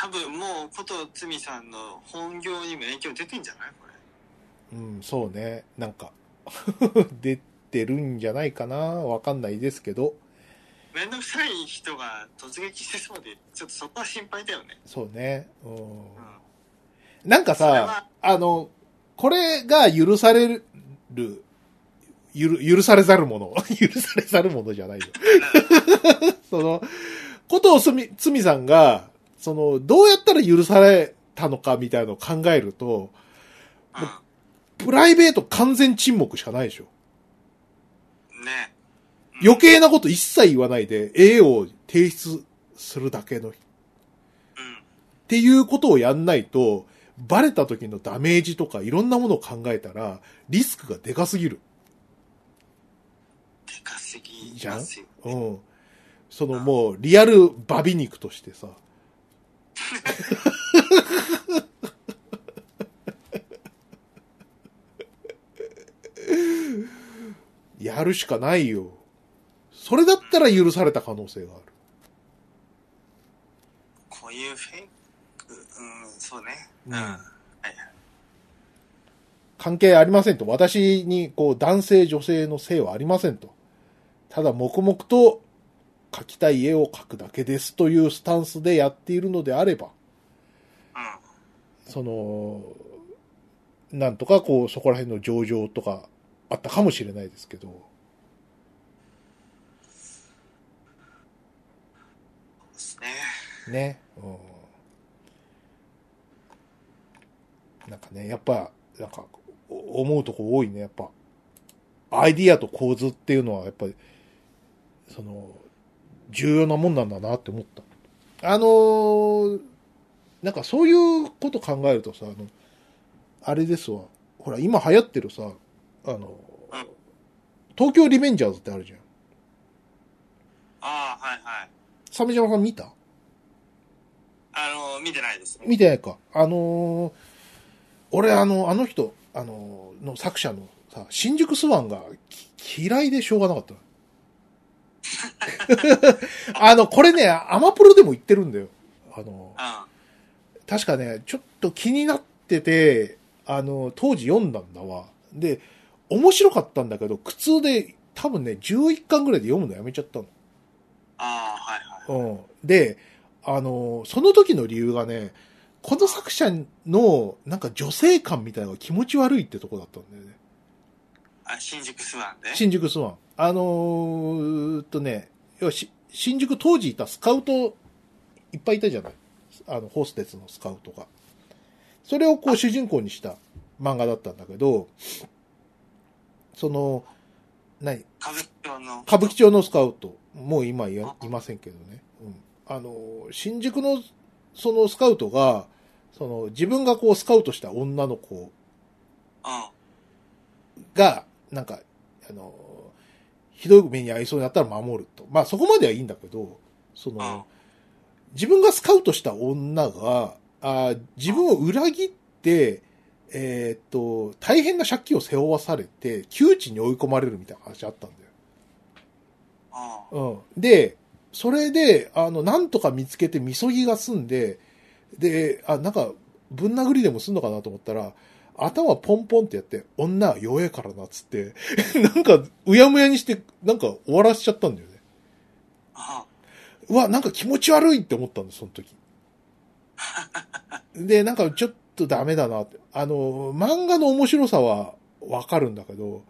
多分もう、ことつみさんの本業にも影響出てんじゃない？これ。うん、うん、そうね。なんか、[laughs] 出てるんじゃないかな。わかんないですけど。めんどくさい人が突撃してそうで、ちょっとそこは心配だよね。そうね。うんうん。なんかさあの、これが許される、許、許されざるもの。[laughs] 許されざるものじゃないよ。[laughs] その、ことをつみ、つみさんが、その、どうやったら許されたのかみたいなのを考えると、うプライベート完全沈黙しかないでしょ。ん。ね。余計なこと一切言わないで、絵を提出するだけの、っうん。ていうことをやんないと、バレた時のダメージとかいろんなものを考えたら、リスクがでかすぎる。でかすぎじゃん？うん。そのもう、リアルバビ肉としてさ。[laughs] やるしかないよ。それだったら許された可能性がある。こういうフェイク、うん、そうね。うんはいはい。関係ありませんと。私に、こう、男性、女性の性はありませんと。ただ、黙々と描きたい絵を描くだけですというスタンスでやっているのであれば、うん。その、なんとかこう、そこら辺の上場とかあったかもしれないですけど、ね。ね。うん。なんかね、やっぱ、なんか、お思うとこ多いね、やっぱ。アイディアと構図っていうのは、やっぱり、その、重要なもんなんだなって思った。あのーなんかそういうこと考えるとさ、あの、あれですわ。ほら、今流行ってるさ、あの、東京リベンジャーズってあるじゃん。ああ、はいはい。鮫島さん見た？あの、見てないですね。見てないか。あのー俺あの、あの人、あのーの作者のさ、新宿スワンがき嫌いでしょうがなかったの。[laughs] あの、これね、アマプロでも言ってるんだよ。あの、うん。確かね、ちょっと気になってて、あの、当時読んだんだわ。で、面白かったんだけど、苦痛で、多分ね、11巻ぐらいで読むのやめちゃったの。ああ、はいはい。うん。で、あの、その時の理由がね、この作者の、なんか女性感みたいなのが気持ち悪いってとこだったんだよね。あ、新宿スワンで？新宿スワン。あのー、っとね、要はし新宿当時いたスカウト、いっぱいいたじゃない？あの、ホーステスのスカウトが。それをこう主人公にした漫画だったんだけど、その、何？歌舞伎町の。歌舞伎町のスカウト、もう今いやいませんけどね。うん。あの、新宿のそのスカウトが、その自分がこうスカウトした女の子うん。が、なんか、あの、ひどい目に遭いそうになったら守ると。まあそこまではいいんだけど、そうん。の、自分がスカウトした女が、あ自分を裏切って、えーっと、大変な借金を背負わされて、窮地に追い込まれるみたいな話あったんだよ。うん。うん。で、それで、あの、なんとか見つけて、みそぎが済んで、で、あ、なんか、ぶん殴りでもすんのかなと思ったら、頭ポンポンってやって、女は弱えからなっつって、[laughs] なんか、うやむやにして、なんか終わらせちゃったんだよね。あうわ、なんか気持ち悪いって思ったんです、その時。で、なんかちょっとダメだなって。あの、漫画の面白さはわかるんだけど、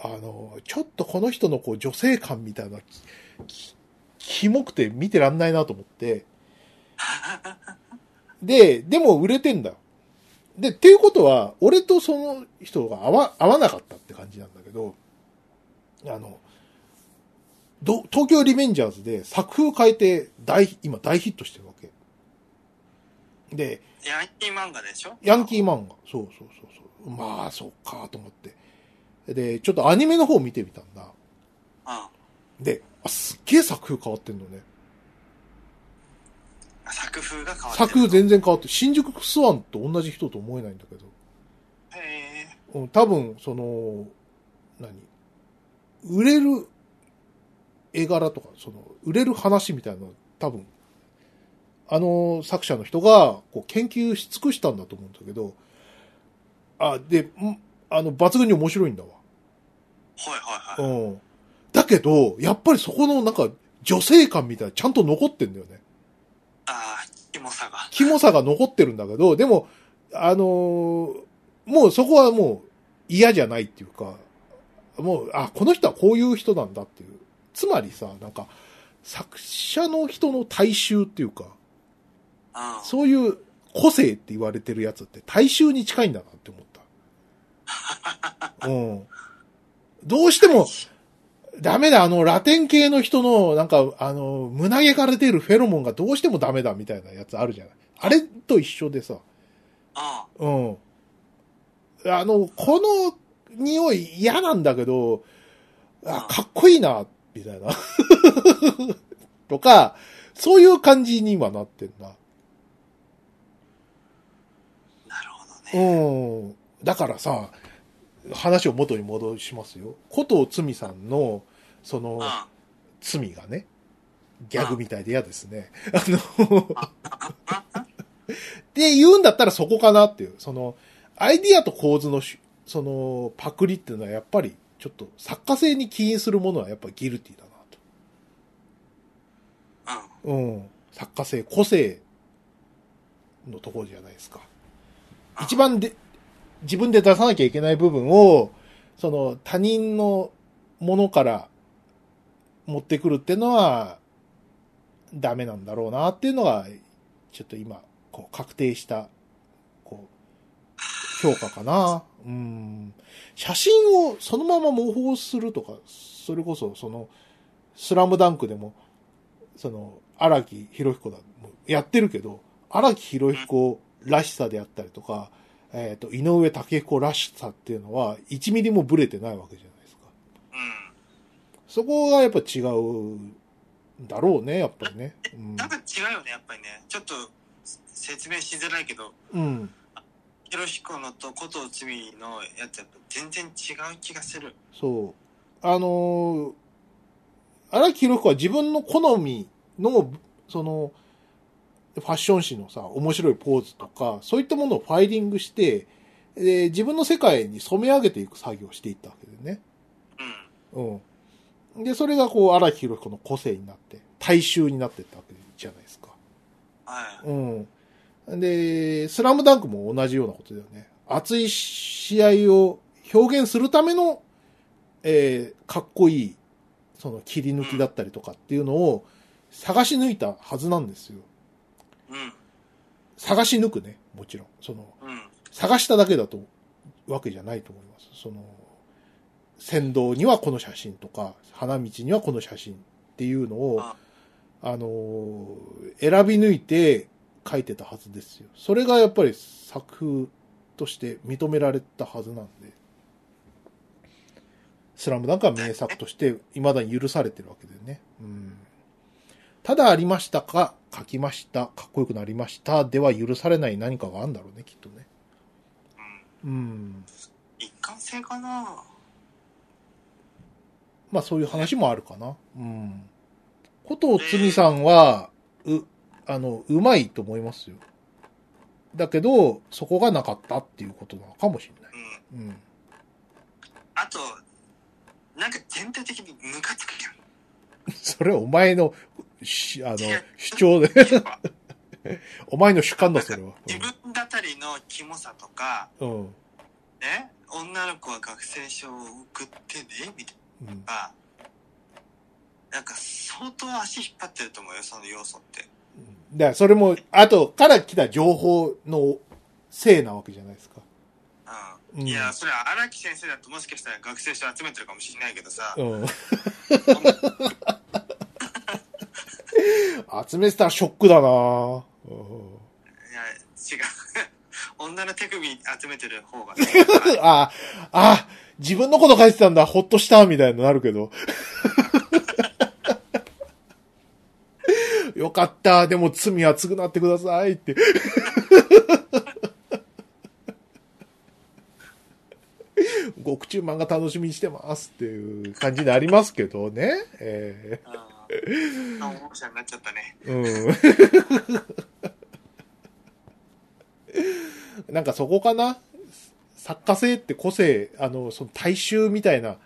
あの、ちょっとこの人のこう女性感みたいな、き、きキモくて見てらんないなと思って。で、でも売れてんだよ。で、っていうことは、俺とその人が合わ、合わなかったって感じなんだけど、あの、ど東京リベンジャーズで作風変えて大、今大ヒットしてるわけ。で、ヤンキー漫画でしょ？ヤンキー漫画。そうそうそうそう。まあ、そっかと思って。で、ちょっとアニメの方見てみたんだ。うん。で、あすっげえ作風変わってんのね。作風が変わってる。作風全然変わって、新宿スワンと同じ人と思えないんだけど。へえ。うん、多分、その、何？売れる絵柄とか、その、売れる話みたいなの多分、あの作者の人が、こう、研究し尽くしたんだと思うんだけど、あ、で、んあの、抜群に面白いんだわ。はいはいはい。うん。だけど、やっぱりそこのなんか、女性感みたいなちゃんと残ってんだよね。キモさが。キモさが残ってるんだけど、でも、あのーもうそこはもう嫌じゃないっていうか、もう、あ、この人はこういう人なんだっていう。つまりさ、なんか、作者の人の大衆っていうか、うん。そういう個性って言われてるやつって大衆に近いんだなって思った。[laughs] うん。どうしても、ダメだ、あの、ラテン系の人の、なんか、あの、胸毛から出るフェロモンがどうしてもダメだみたいなやつあるじゃない。あれと一緒でさ、うん。うん。あの、この匂い嫌なんだけど、あ、かっこいいな、みたいな。[laughs] とか、そういう感じに今なってんな。なるほどね。うん。だからさ、話を元に戻しますよ。古藤つみさんの、そのうん。、罪がね、ギャグみたいで嫌ですね。あの、って言うんだったらそこかなっていう。その、アイディアと構図のし、その、パクリっていうのはやっぱり、ちょっと作家性に起因するものはやっぱギルティだなと。うん。うん。作家性、個性のところじゃないですか。一番で、自分で出さなきゃいけない部分を、その他人のものから持ってくるっていうのは、ダメなんだろうなっていうのが、ちょっと今、こう確定した、こう、評価かな。うん。写真をそのまま模倣するとか、それこそ、その、スラムダンクでも、その、荒木博彦だ、やってるけど、荒木博彦らしさであったりとか、えっ、と、井上武彦らしさっていうのは、1ミリもブレてないわけじゃないですか。うん。そこがやっぱ違うんだろうね、やっぱりね。うんなんか違うよね、やっぱりね。ちょっと説明しづらいけど、うん。ヒロヒコのとコトツミのやつやっぱ全然違う気がする。そう。あのー荒木博彦は自分の好みの、その、ファッション誌のさ、面白いポーズとか、そういったものをファイリングして、で自分の世界に染め上げていく作業をしていったわけでね。うん。うん。で、それがこう、荒木博彦の個性になって、大衆になっていったわけじゃないですか。はい。うん。で、スラムダンクも同じようなことだよね。熱い試合を表現するための、えーかっこいい、その切り抜きだったりとかっていうのを探し抜いたはずなんですよ。うん。探し抜くね、もちろん。その、うん。探しただけだと、わけじゃないと思います。その、先導にはこの写真とか、花道にはこの写真っていうのを、ああのー選び抜いて書いてたはずですよ。それがやっぱり作風として認められたはずなんで、スラムダンクは名作として未だに許されてるわけでね。うん。ただありましたか、書きました、かっこよくなりました、では許されない何かがあるんだろうね、きっとね。うん。うん。一貫性かなまあそういう話もあるかな。うん。ことつみさんは、う、あの、うまいと思いますよ。だけど、そこがなかったっていうことなのかもしれない。うん。うん。あと、なんか全体的にムカつくじゃん。[laughs] それはお前の、しあの主張で、[laughs] お前の主観だ、それは。自分だたりのキモさとか、うん。うん。ね、女の子は学生証を送ってね、みたいうん。な。なんか相当足引っ張ってると思うよ、その要素って。だから、それも、後から来た情報のせいなわけじゃないですか。うん。うんいや、それは荒木先生だともしかしたら学生証集めてるかもしれないけどさ、うん。集めてたらショックだなぁうんいや、違う。[laughs] 女の手首集めてる方が、[laughs] あ、あ、自分のこと書いてたんだ、ほっとした、みたいになるけど。[laughs] よかった、でも罪は償ってくださいって。極中漫画楽しみにしてますっていう感じになりますけどね。えうん。あ、保護者になっちゃったね。ーうん。[laughs] なんかそこかな？作家性って個性、あの、その大衆みたいな、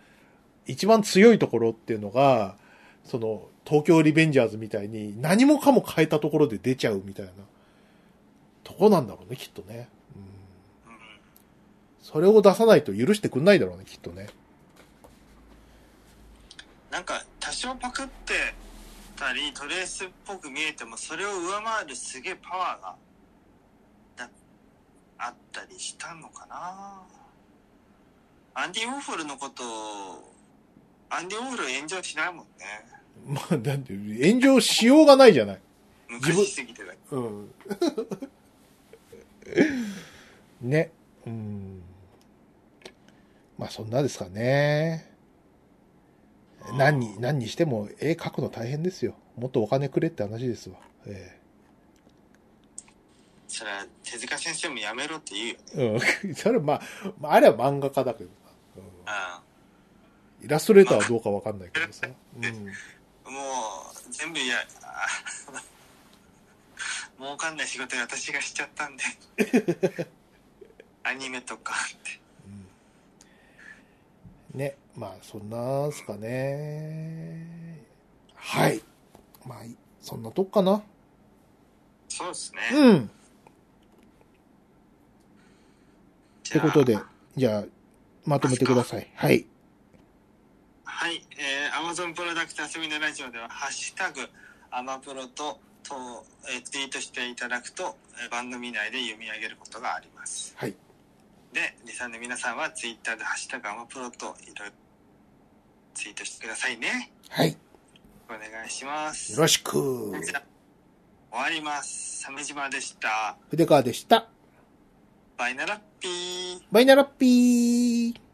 一番強いところっていうのが、その、東京リベンジャーズみたいに何もかも変えたところで出ちゃうみたいな、とこなんだろうね、きっとね。うん。うん。それを出さないと許してくんないだろうね、きっとね。なんか、多少パクってたり、トレースっぽく見えても、それを上回るすげえパワーが、だあったりしたのかなアンディ・ウォーホルのことを、アンディ・ウォーホルは炎上しないもんね。まあ、だって、炎上しようがないじゃない。昔すぎてだけうん。[laughs] ね。うん。まあそんなですかね。何に、何にしても絵描くの大変ですよ。もっとお金くれって話ですわ。えそれは手塚先生もやめろって言うよね。えうん。[laughs] それまあ、まあ、あれは漫画家だけどうん。イラストレーターはどうかわかんないけどさ。うん。あもう、全部や、あ [laughs] 儲かんない仕事私がしちゃったんで。[laughs] アニメとかって。うんね。まあ、そんなんすかね。はい。まあ、そんなとこかな。そうですね。うん。ってことで、じゃあ、まとめてください。はい。はい、えー、Amazon プロダクト遊びのラジオでは、ハッシュタグ、アマプロと、と、えーツイートしていただくと、えー番組内で読み上げることがあります。はい。で、リサの皆さんはツイッターでハッシュタグアマプロといろいろツイートしてくださいね。はい。お願いします。よろしく。終わります。鮫島でした。筆川でした。バイナラッピー。バイナラッピー。